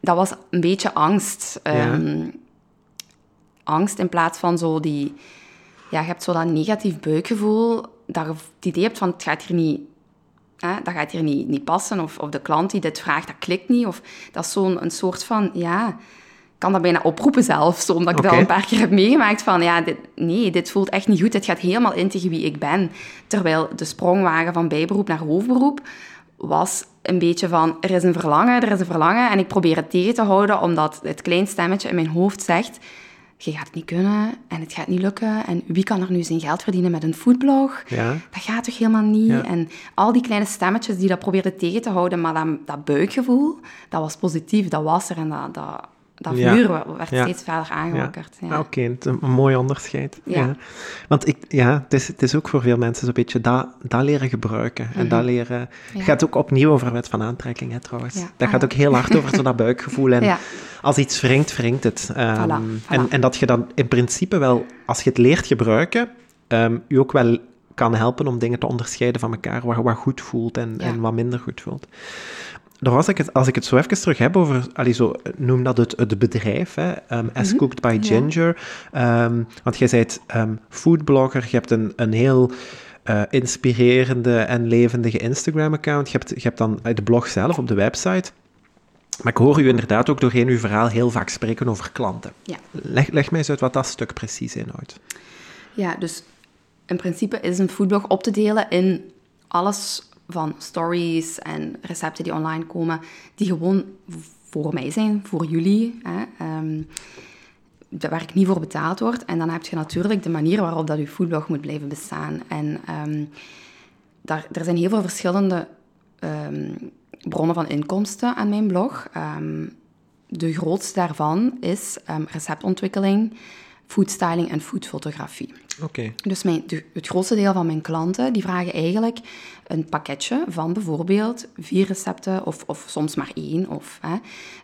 Speaker 2: Dat was een beetje angst.
Speaker 1: Ja.
Speaker 2: Ehm, angst in plaats van zo die... Ja, je hebt zo dat negatief buikgevoel, dat je het idee hebt van het gaat hier niet... Hè, dat gaat hier niet, niet passen, of, of de klant die dit vraagt, dat klikt niet. Of dat is zo'n een soort van, ja... Ik kan dat bijna oproepen zelf, zo, omdat ik dat al een paar keer heb meegemaakt van, ja, dit, nee, dit voelt echt niet goed. Dit gaat helemaal in tegen wie ik ben. Terwijl de sprongwagen van bijberoep naar hoofdberoep was een beetje van, er is een verlangen, er is een verlangen, en ik probeer het tegen te houden, omdat het klein stemmetje in mijn hoofd zegt, je gaat het niet kunnen, en het gaat niet lukken, en wie kan er nu zijn geld verdienen met een foodblog?
Speaker 1: Ja.
Speaker 2: Dat gaat toch helemaal niet?
Speaker 1: Ja.
Speaker 2: En al die kleine stemmetjes die dat probeerden tegen te houden, maar dat, dat buikgevoel, dat was positief, dat was er, en dat, dat, dat
Speaker 1: Ja.
Speaker 2: vuur werd
Speaker 1: Ja.
Speaker 2: steeds verder aangewakkerd. Ja.
Speaker 1: Ah, Oké, is een mooi onderscheid. Ja. Want ik, ja, het, is, het is ook voor veel mensen zo'n beetje dat, dat leren gebruiken. En dat leren... Het
Speaker 2: Mhm.
Speaker 1: Gaat ook opnieuw over wet van aantrekking, hè, trouwens. Dat gaat ook heel hard over dat buikgevoel. En als iets wringt, wringt het. Ehm,
Speaker 2: Voilà,
Speaker 1: En,
Speaker 2: voilà.
Speaker 1: en dat je dan in principe wel, als je het leert gebruiken, ehm je ook wel kan helpen om dingen te onderscheiden van elkaar, wat, wat goed voelt en,
Speaker 2: Ja.
Speaker 1: en wat minder goed voelt. Daar was ik het, als ik het zo even terug heb over, allee, zo, noem dat het, het bedrijf, hè, ehm, As Cooked by Ginger. Ehm, want jij bent ehm, foodblogger, je hebt een, een heel eh, inspirerende en levendige Instagram-account. Je hebt, je hebt dan eh, de blog zelf op de website. Maar ik hoor u inderdaad ook doorheen uw verhaal heel vaak spreken over klanten.
Speaker 2: Ja.
Speaker 1: Leg, leg mij eens uit wat dat stuk precies inhoudt.
Speaker 2: Ja, dus in principe is een foodblog op te delen in alles van stories en recepten die online komen, die gewoon voor mij zijn, voor jullie, hè, ehm, waar ik niet voor betaald word. En dan heb je natuurlijk de manier waarop dat je foodblog moet blijven bestaan. En ehm, daar, er zijn heel veel verschillende ehm, bronnen van inkomsten aan mijn blog. De grootste daarvan is receptontwikkeling, foodstyling en foodfotografie. Dus mijn, de- het grootste deel van mijn klanten die vragen eigenlijk een pakketje van bijvoorbeeld vier recepten, of, of soms maar één, of hè,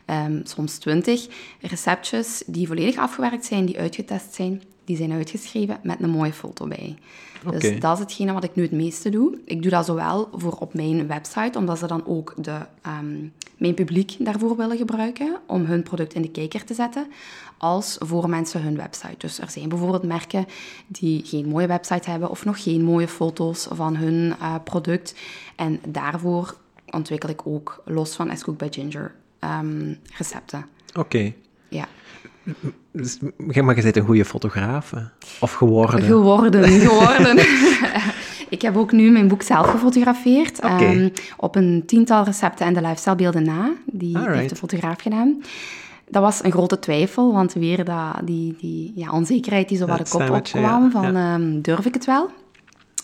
Speaker 2: ehm, soms twintig receptjes die volledig afgewerkt zijn, die uitgetest zijn, die zijn uitgeschreven met een mooie foto bij. Dus dat is hetgene wat ik nu het meeste doe. Ik doe dat zowel voor op mijn website, omdat ze dan ook de, ehm, mijn publiek daarvoor willen gebruiken, om hun product in de kijker te zetten, als voor mensen hun website. Dus er zijn bijvoorbeeld merken die geen mooie website hebben of nog geen mooie foto's van hun eh, product. En daarvoor ontwikkel ik ook, los van As Cooked by Ginger, ehm, recepten.
Speaker 1: Oké.
Speaker 2: Ja.
Speaker 1: Dus, maar je bent een goede fotograaf? Of geworden.
Speaker 2: Geworden, geworden. ik heb ook nu mijn boek zelf gefotografeerd.
Speaker 1: Oké.
Speaker 2: ehm, op een tiental recepten en de lifestylebeelden na. Die
Speaker 1: Alright.
Speaker 2: heeft de fotograaf gedaan. Dat was een grote twijfel, want weer dat, die, die ja, onzekerheid die zo wat de kop opkwam
Speaker 1: ja,
Speaker 2: van
Speaker 1: ja.
Speaker 2: ehm, durf ik het wel?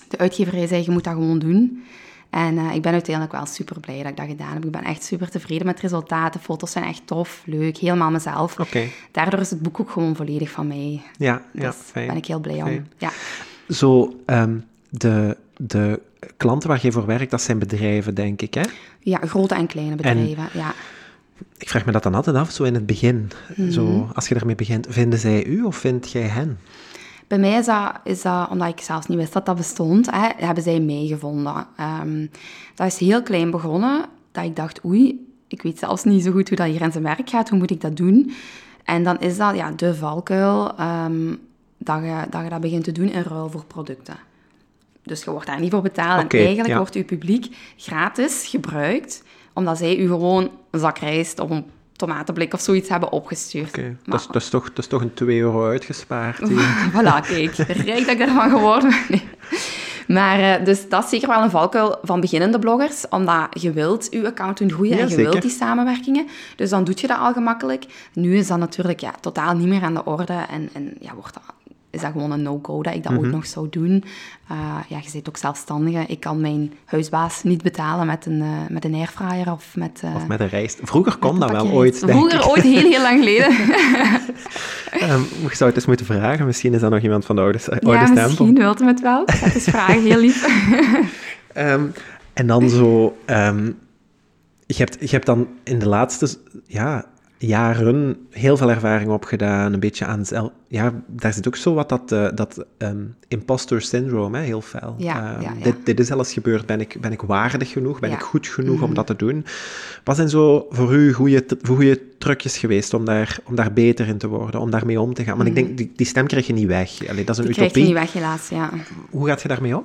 Speaker 2: De uitgeverij zei, je moet dat gewoon doen. En eh, ik ben uiteindelijk wel super blij dat ik dat gedaan heb. Ik ben echt super tevreden met het resultaat. De foto's zijn echt tof, leuk, helemaal mezelf. Daardoor is het boek ook gewoon volledig van mij.
Speaker 1: Ja, ja,
Speaker 2: Dus
Speaker 1: fijn.
Speaker 2: ben ik heel blij
Speaker 1: Fijn.
Speaker 2: om. Ja.
Speaker 1: Zo, ehm, de, de klanten waar je voor werkt, dat zijn bedrijven, denk ik, hè?
Speaker 2: Ja, grote en kleine bedrijven. Ja.
Speaker 1: Ik vraag me dat dan altijd af, zo in het begin.
Speaker 2: Mhm.
Speaker 1: Zo, als je ermee begint, vinden zij u of vind jij hen?
Speaker 2: Bij mij is dat, is dat, omdat ik zelfs niet wist dat dat bestond, hè, hebben zij mij gevonden. Ehm, dat is heel klein begonnen, dat ik dacht, oei, ik weet zelfs niet zo goed hoe dat hier in zijn werk gaat, hoe moet ik dat doen? En dan is dat ja, de valkuil ehm, dat, je, dat je dat begint te doen in ruil voor producten. Dus je wordt daar niet voor betaald. En eigenlijk
Speaker 1: ja.
Speaker 2: wordt je publiek gratis gebruikt, omdat zij u gewoon een zak rijst of een tomatenblik of zoiets hebben opgestuurd.
Speaker 1: Oké, dat, is- dat, is toch, dat is toch een 2 euro uitgespaard
Speaker 2: voilà, kijk, rijk dat ik daarvan geworden ben. Nee. Maar eh, dus dat is zeker wel een valkuil van beginnende bloggers, omdat je wilt je account doen groeien
Speaker 1: Ja,
Speaker 2: en je
Speaker 1: zeker.
Speaker 2: wilt die samenwerkingen. Dus dan doe je dat al gemakkelijk. Nu is dat natuurlijk ja, totaal niet meer aan de orde en, en ja, wordt dat, is dat gewoon een no-go dat ik dat
Speaker 1: Mhm.
Speaker 2: ooit nog zou doen. Uh, ja, je zit ook zelfstandige. Ik kan mijn huisbaas niet betalen met een, uh, met een airfryer of met... Uh,
Speaker 1: Of met een rijst. Vroeger kon dat wel ooit,
Speaker 2: Vroeger,
Speaker 1: ik.
Speaker 2: ooit, heel, heel lang geleden.
Speaker 1: Um, ik zou het eens moeten vragen. Misschien is dat nog iemand van de oude, oude
Speaker 2: ja,
Speaker 1: stempel.
Speaker 2: misschien wilt u het wel. Het eens vragen, heel lief.
Speaker 1: Um, en dan zo... Um, je, hebt, je hebt dan in de laatste ja, jaren heel veel ervaring opgedaan. Een beetje aan zelf... Ja, daar zit ook zo wat dat, uh, dat um, imposter syndrome, hè, heel fel.
Speaker 2: Ja, ja, ja.
Speaker 1: Dit, dit is alles gebeurd. Ben ik, ben ik waardig genoeg? Ben ik goed genoeg
Speaker 2: Mhm.
Speaker 1: om dat te doen? Wat zijn zo voor u goede, goede trucjes geweest om daar, om daar beter in te worden? Om daarmee om te gaan? Want ik denk, die, die stem krijg je niet weg. Allee, dat is een
Speaker 2: Mhm. Die krijg je
Speaker 1: utopie.
Speaker 2: niet weg, helaas, ja.
Speaker 1: Hoe gaat je daarmee om?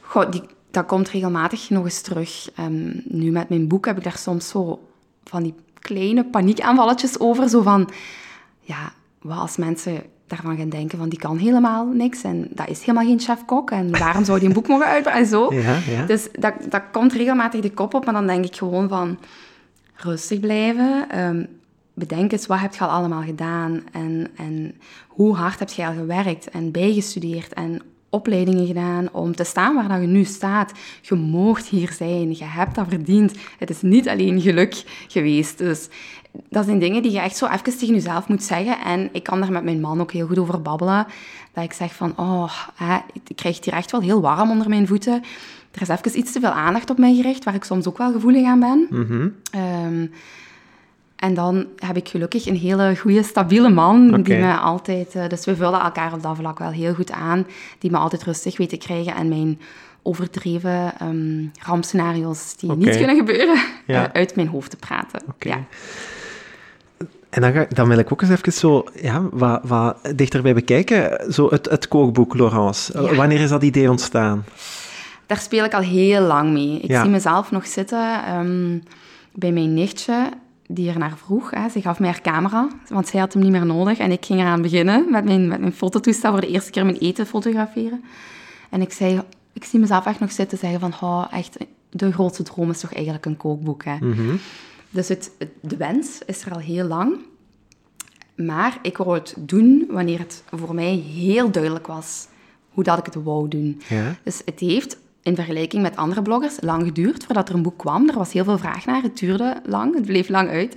Speaker 2: Goh, die, dat komt regelmatig nog eens terug. Ehm, nu met mijn boek heb ik daar soms zo van die kleine paniekaanvalletjes over. Zo van, ja, wat als mensen daarvan gaan denken van die kan helemaal niks en dat is helemaal geen chef-kok en waarom zou die een boek mogen uitbrengen en zo.
Speaker 1: Ja, ja.
Speaker 2: Dus dat, dat komt regelmatig de kop op, maar dan denk ik gewoon van rustig blijven. ehm, bedenk eens, wat heb je al allemaal gedaan en, en hoe hard heb je al gewerkt en bijgestudeerd en opleidingen gedaan om te staan waar dat je nu staat. Je moogt hier zijn, je hebt dat verdiend. Het is niet alleen geluk geweest. Dus dat zijn dingen die je echt zo even tegen jezelf moet zeggen. En ik kan daar met mijn man ook heel goed over babbelen. Dat ik zeg van, oh, hè, ik krijg het hier echt wel heel warm onder mijn voeten. Er is even iets te veel aandacht op mij gericht, waar ik soms ook wel gevoelig aan ben.
Speaker 1: Mhm.
Speaker 2: Um, en dan heb ik gelukkig een hele goede, stabiele man, die me altijd... Uh, dus we vullen elkaar op dat vlak wel heel goed aan. Die me altijd rustig weet te krijgen en mijn overdreven um, rampscenario's die niet kunnen gebeuren,
Speaker 1: Ja.
Speaker 2: uh, uit mijn hoofd te praten.
Speaker 1: Oké.
Speaker 2: Ja.
Speaker 1: En dan, ga, dan wil ik ook eens even zo, ja, wat, wat dichterbij bekijken. Zo het, het kookboek, Laurence.
Speaker 2: Ja.
Speaker 1: Wanneer is dat idee ontstaan?
Speaker 2: Daar speel ik al heel lang mee. Ik zie mezelf nog zitten um, bij mijn nichtje, die er naar vroeg. Hè. Ze gaf mij haar camera, want zij had hem niet meer nodig. En ik ging eraan beginnen met mijn, met mijn fototoestel voor de eerste keer mijn eten fotograferen. En ik zei, ik zie mezelf echt nog zitten zeggen van, oh, echt, de grootste droom is toch eigenlijk een kookboek. Hè.
Speaker 1: Mhm.
Speaker 2: Dus het, het- de wens is er al heel lang. Maar ik wou het doen wanneer het voor mij heel duidelijk was hoe dat ik het wou doen.
Speaker 1: Ja.
Speaker 2: Dus het heeft in vergelijking met andere bloggers lang geduurd voordat er een boek kwam. Er was heel veel vraag naar, het duurde lang, het bleef lang uit.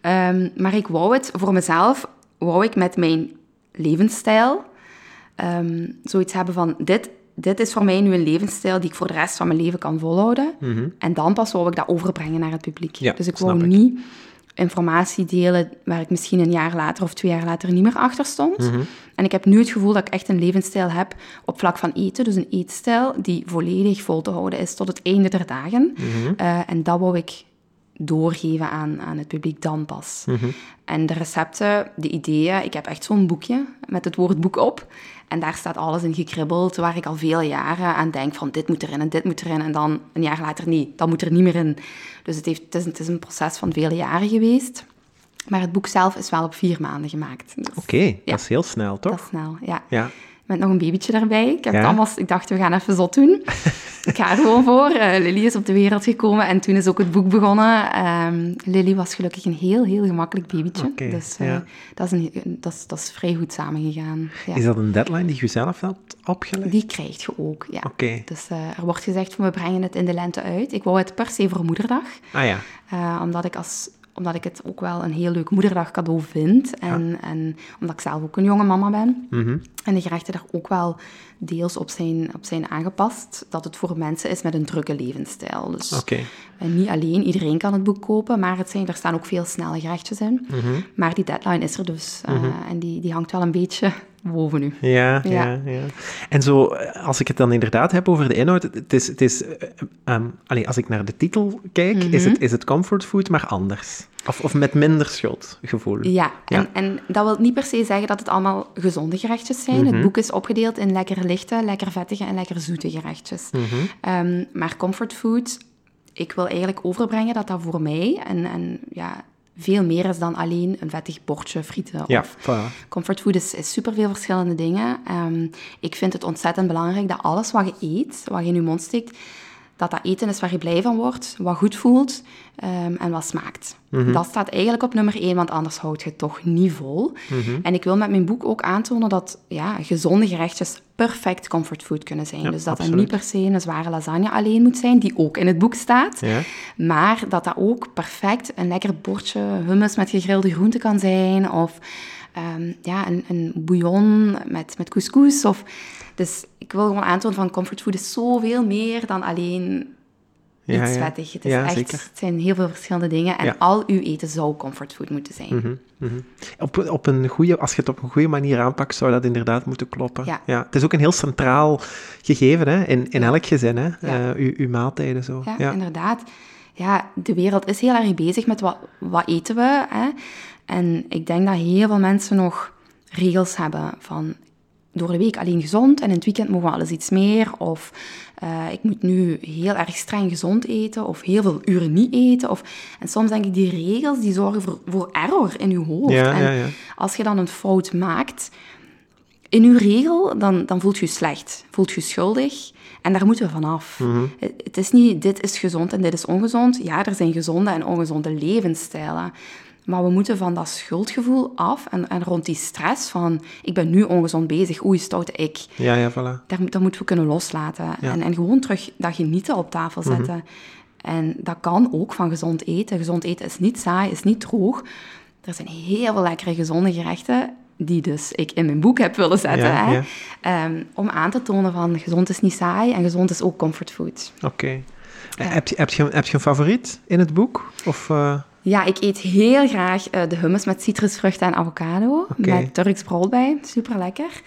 Speaker 2: Ehm, maar ik wou het voor mezelf, wou ik met mijn levensstijl ehm, zoiets hebben van, dit, dit is voor mij nu een levensstijl die ik voor de rest van mijn leven kan volhouden. En dan pas wou ik dat overbrengen naar het publiek.
Speaker 1: Mhm. Ja,
Speaker 2: dus ik wou
Speaker 1: ik.
Speaker 2: niet informatie delen waar ik misschien een jaar later of twee jaar later niet meer achter stond.
Speaker 1: Mhm.
Speaker 2: En ik heb nu het gevoel dat ik echt een levensstijl heb op vlak van eten. Dus een eetstijl die volledig vol te houden is tot het einde der dagen.
Speaker 1: Mhm.
Speaker 2: Eh, en dat wou ik doorgeven aan, aan het publiek dan pas.
Speaker 1: Mhm.
Speaker 2: En de recepten, de ideeën, ik heb echt zo'n boekje met het woord boek op. En daar staat alles in gekribbeld, waar ik al veel jaren aan denk van dit moet erin en dit moet erin. En dan een jaar later niet, dat moet er niet meer in. Dus het, heeft, het, is, het is een proces van vele jaren geweest. Maar het boek zelf is wel op vier maanden gemaakt. Dus
Speaker 1: Oké,
Speaker 2: Ja.
Speaker 1: dat is heel snel, toch?
Speaker 2: dat is snel, ja.
Speaker 1: Ja.
Speaker 2: Met nog een babytje erbij. Ik, heb
Speaker 1: Ja.
Speaker 2: het allemaal, ik dacht, we gaan even zot doen. ik ga er gewoon voor. Eh, Lily is op de wereld gekomen en toen is ook het boek begonnen. Ehm, Lily was gelukkig een heel, heel gemakkelijk babytje.
Speaker 1: Oké,
Speaker 2: dus eh, dat, is een, dat, is, dat is vrij goed samengegaan. Ja.
Speaker 1: Is dat een deadline die je zelf had opgelegd?
Speaker 2: Die krijg je ook, ja.
Speaker 1: Oké.
Speaker 2: Dus eh, er wordt gezegd van we brengen het in de lente uit. Ik wou het per se voor moederdag.
Speaker 1: Ah ja.
Speaker 2: Omdat, ik als, omdat ik het ook wel een heel leuk moederdag cadeau vind. En, en omdat ik zelf ook een jonge mama ben.
Speaker 1: Mhm.
Speaker 2: En de gerechten daar ook wel deels op zijn, op zijn aangepast. Dat het voor mensen is met een drukke levensstijl. Dus
Speaker 1: Oké.
Speaker 2: En niet alleen iedereen kan het boek kopen, maar het zijn, er staan ook veel snelle gerechtjes in.
Speaker 1: Mhm.
Speaker 2: Maar die deadline is er dus. eh, en die, die hangt wel een beetje boven nu.
Speaker 1: Ja, ja,
Speaker 2: Ja.
Speaker 1: ja, En zo, eh, als ik het dan inderdaad heb over de inhoud, het is, het is allee, als ik naar de titel kijk, is,
Speaker 2: Mhm.
Speaker 1: het, is het comfortfood, maar anders. Of, of met minder schuldgevoel.
Speaker 2: Ja,
Speaker 1: Ja.
Speaker 2: En, en dat wil niet per se zeggen dat het allemaal gezonde gerechtjes zijn.
Speaker 1: Mhm.
Speaker 2: Het boek is opgedeeld in lekker lichte, lekker vettige en lekker zoete gerechtjes.
Speaker 1: Mhm.
Speaker 2: Ehm, maar comfortfood, ik wil eigenlijk overbrengen dat dat voor mij en, en ja, veel meer is dan alleen een vettig bordje frieten.
Speaker 1: Ja,
Speaker 2: of
Speaker 1: voilà.
Speaker 2: Comfortfood is, is superveel verschillende dingen. Ehm, ik vind het ontzettend belangrijk dat alles wat je eet, wat je in je mond steekt, dat dat eten is waar je blij van wordt, wat goed voelt ehm, en wat smaakt.
Speaker 1: Mhm.
Speaker 2: Dat staat eigenlijk op nummer één, want anders houd je het toch niet vol.
Speaker 1: Mhm.
Speaker 2: En ik wil met mijn boek ook aantonen dat ja, gezonde gerechtjes perfect comfortfood kunnen zijn.
Speaker 1: Ja,
Speaker 2: dus dat dat
Speaker 1: absoluut.
Speaker 2: niet per se een zware lasagne alleen moet zijn, die ook in het boek staat.
Speaker 1: Ja.
Speaker 2: Maar dat dat ook perfect een lekker bordje hummus met gegrilde groenten kan zijn. Of ehm, ja, een, een bouillon met, met couscous. Of, dus ik wil gewoon aantonen van comfortfood is zoveel meer dan alleen
Speaker 1: Ja,
Speaker 2: iets
Speaker 1: ja.
Speaker 2: vettig. Het, is
Speaker 1: Ja,
Speaker 2: echt,
Speaker 1: zeker.
Speaker 2: het zijn heel veel verschillende dingen. En al uw eten zou comfortfood moeten zijn.
Speaker 1: Mhm, mhm. Op, op een goede, als je het op een goede manier aanpakt, zou dat inderdaad moeten kloppen.
Speaker 2: Ja.
Speaker 1: het is ook een heel centraal gegeven hè? In, in elk gezin, hè? Eh, uw, uw maaltijden zo.
Speaker 2: Ja,
Speaker 1: Ja.
Speaker 2: inderdaad. Ja, de wereld is heel erg bezig met wat, wat eten we. Hè? En ik denk dat heel veel mensen nog regels hebben van door de week alleen gezond en in het weekend mogen we alles iets meer. Of eh, ik moet nu heel erg streng gezond eten of heel veel uren niet eten. Of, en soms denk ik, die regels die zorgen voor, voor error in je hoofd.
Speaker 1: Ja,
Speaker 2: en
Speaker 1: ja, ja.
Speaker 2: als je dan een fout maakt, in uw regel, dan, dan voelt je slecht, voelt je schuldig. En daar moeten we vanaf. Het, het is niet, dit is gezond en dit is ongezond. Ja, er zijn gezonde en ongezonde levensstijlen. Maar we moeten van dat schuldgevoel af en, en rond die stress van... Ik ben nu ongezond bezig, oei, stoute ik.
Speaker 1: Ja, ja, voilà.
Speaker 2: Daar, dat moeten we kunnen loslaten.
Speaker 1: Ja. Mhm.
Speaker 2: En, en gewoon terug dat genieten op tafel zetten. En dat kan ook van gezond eten. Gezond eten is niet saai, is niet droog. Er zijn heel veel lekkere gezonde gerechten die dus ik in mijn boek heb willen zetten.
Speaker 1: Ja,
Speaker 2: hè?
Speaker 1: ja.
Speaker 2: Ehm, om aan te tonen van gezond is niet saai en gezond is ook comfortfood.
Speaker 1: Oké. Heb, je, heb, je, heb je een favoriet in het boek? Of, eh,
Speaker 2: Ja, ik eet heel graag eh, de hummus met citrusvruchten en avocado. Met Turks brood bij. Super lekker.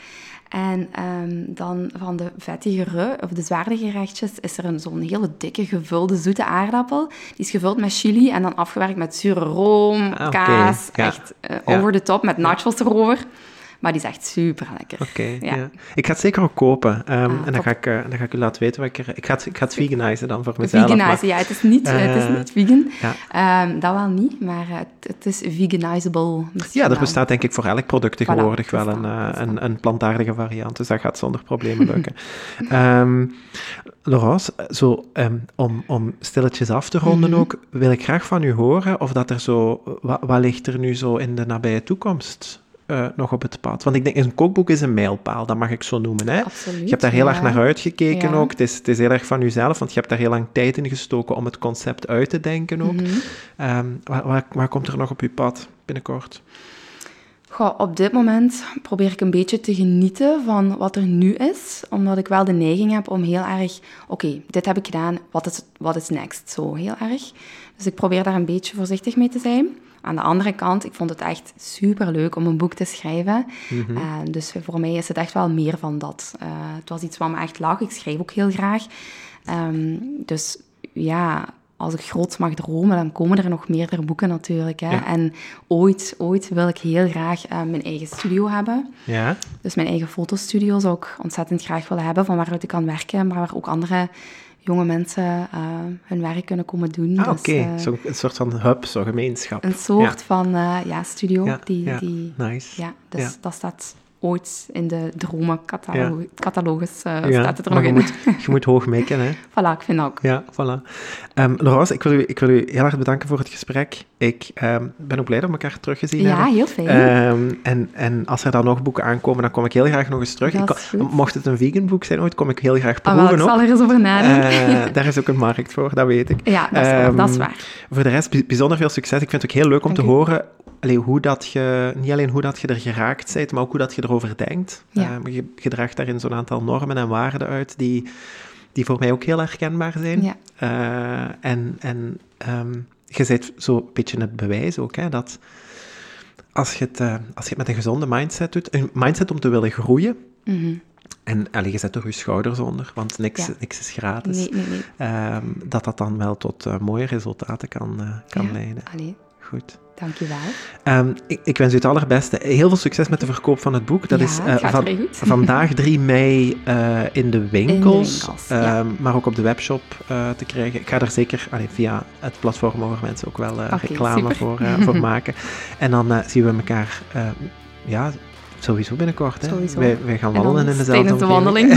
Speaker 2: En ehm, dan van de vettigere, of de zwaardere gerechtjes, is er een zo'n hele dikke gevulde zoete aardappel. Die is gevuld met chili en dan afgewerkt met zure room,
Speaker 1: Ah,
Speaker 2: kaas.
Speaker 1: Ja.
Speaker 2: Echt eh,
Speaker 1: Ja.
Speaker 2: over de top met nachos erover. Maar die is echt super lekker.
Speaker 1: Oké,
Speaker 2: Ja.
Speaker 1: ja. Ik ga het zeker ook kopen. Ehm,
Speaker 2: Ah,
Speaker 1: en dan
Speaker 2: top.
Speaker 1: ga, ik, eh, dan ga ik u laten weten wat ik er... Ik ga het, ik ga het veganizen dan voor mezelf.
Speaker 2: Veganizen,
Speaker 1: maar-
Speaker 2: ja, het is niet, eh, het
Speaker 1: Eh,
Speaker 2: is niet vegan.
Speaker 1: ja.
Speaker 2: Ehm, dat wel niet, maar eh, het, het is veganizable.
Speaker 1: Ja, er
Speaker 2: wel.
Speaker 1: bestaat denk ik voor elk product tegenwoordig
Speaker 2: Voilà,
Speaker 1: wel een, eh, een, een plantaardige variant. Dus dat gaat zonder problemen lukken. Ehm Laurence, zo, om, om stilletjes af te ronden
Speaker 2: Mhm.
Speaker 1: ook, wil ik graag van u horen of dat er zo... Wat, wat ligt er nu zo in de nabije toekomst eh, nog op het pad? Want ik denk, een kookboek is een mijlpaal, dat mag ik zo noemen. Hè?
Speaker 2: Absoluut.
Speaker 1: Je hebt daar heel
Speaker 2: ja.
Speaker 1: erg naar uitgekeken
Speaker 2: Ja.
Speaker 1: ook. Het is, het is heel erg van jezelf, want je hebt daar heel lang tijd in gestoken om het concept uit te denken ook. Ehm, waar, waar, waar komt er nog op uw pad binnenkort?
Speaker 2: Goh, op dit moment probeer ik een beetje te genieten van wat er nu is, omdat ik wel de neiging heb om heel erg, oké, dit heb ik gedaan, wat is, wat is next? Zo heel erg. Dus ik probeer daar een beetje voorzichtig mee te zijn. Aan de andere kant, ik vond het echt super leuk om een boek te schrijven. Eh, dus voor mij is het echt wel meer van dat. Eh, het was iets wat me echt lag. Ik schrijf ook heel graag. Ehm, dus ja, als ik groot mag dromen, dan komen er nog meerdere boeken natuurlijk. Hè.
Speaker 1: Ja.
Speaker 2: En ooit, ooit wil ik heel graag eh, mijn eigen studio hebben.
Speaker 1: Ja?
Speaker 2: Dus mijn eigen fotostudio zou ik ontzettend graag willen hebben, van waaruit ik kan werken, maar waar ook andere jonge mensen eh, hun werk kunnen komen doen.
Speaker 1: Ah,
Speaker 2: Dus,
Speaker 1: oké.
Speaker 2: eh,
Speaker 1: Zo een soort van hub, zo'n gemeenschap.
Speaker 2: een soort van eh, ja, studio.
Speaker 1: Ja,
Speaker 2: die,
Speaker 1: ja.
Speaker 2: Die,
Speaker 1: Nice.
Speaker 2: ja, dus dat staat ooit in de dromencatalogus uh,
Speaker 1: Ja,
Speaker 2: staat het er nog
Speaker 1: je
Speaker 2: in.
Speaker 1: Moet, je moet hoog mikken, hè.
Speaker 2: voilà, ik vind ook.
Speaker 1: Ja, voilà. Ehm Laurence, ik wil, u, ik wil u heel erg bedanken voor het gesprek. Ik ehm, ben ook blij dat we elkaar teruggezien
Speaker 2: Ja,
Speaker 1: hebben.
Speaker 2: heel fijn.
Speaker 1: Ehm, en, en als er dan nog boeken aankomen, dan kom ik heel graag nog eens terug. Ik mocht het een vegan boek zijn ooit, kom ik heel graag
Speaker 2: Ah, wel,
Speaker 1: proeven
Speaker 2: ik zal er eens over nadenken.
Speaker 1: Eh, daar is ook een markt voor, dat weet ik.
Speaker 2: ja, dat is, waar, dat is waar.
Speaker 1: Voor de rest, bij- bijzonder veel succes. Ik vind het ook heel leuk om
Speaker 2: Dank
Speaker 1: te
Speaker 2: u.
Speaker 1: horen allee, hoe dat je, niet alleen hoe dat je er geraakt bent, maar ook hoe dat je erover denkt.
Speaker 2: Ja.
Speaker 1: Eh, je, je draagt daarin zo'n aantal normen en waarden uit die, die voor mij ook heel herkenbaar zijn.
Speaker 2: Ja.
Speaker 1: Eh, en en ehm, je bent zo'n beetje het bewijs ook, hè, dat als je, het, eh, als je het met een gezonde mindset doet, een mindset om te willen groeien,
Speaker 2: Mhm.
Speaker 1: en allee, je zet er je schouders onder, want niks,
Speaker 2: Ja.
Speaker 1: niks is gratis,
Speaker 2: Nee, nee, nee.
Speaker 1: ehm, dat dat dan wel tot mooie resultaten kan, kan
Speaker 2: Ja.
Speaker 1: leiden.
Speaker 2: Allee,
Speaker 1: Goed.
Speaker 2: Dankjewel.
Speaker 1: Um, ik, ik, wens u het allerbeste. Heel veel succes met de verkoop van het boek. Dat
Speaker 2: ja,
Speaker 1: is
Speaker 2: uh, van,
Speaker 1: vandaag 3 mei uh, in de winkels, in de winkels um, ja. maar ook op de webshop uh, te krijgen. Ik ga er zeker allee, via het platform mogen mensen ook wel okay, reclame voor, voor maken. En dan zien we elkaar ja, Sowieso binnenkort. Hè?
Speaker 2: Sowieso.
Speaker 1: Wij, wij gaan wandelen in dezelfde
Speaker 2: de wandeling.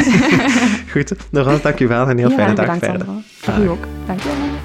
Speaker 1: Goed, Laurence, dank u wel en heel
Speaker 2: ja,
Speaker 1: fijne dag verder.
Speaker 2: Voor u ook. Dank je wel.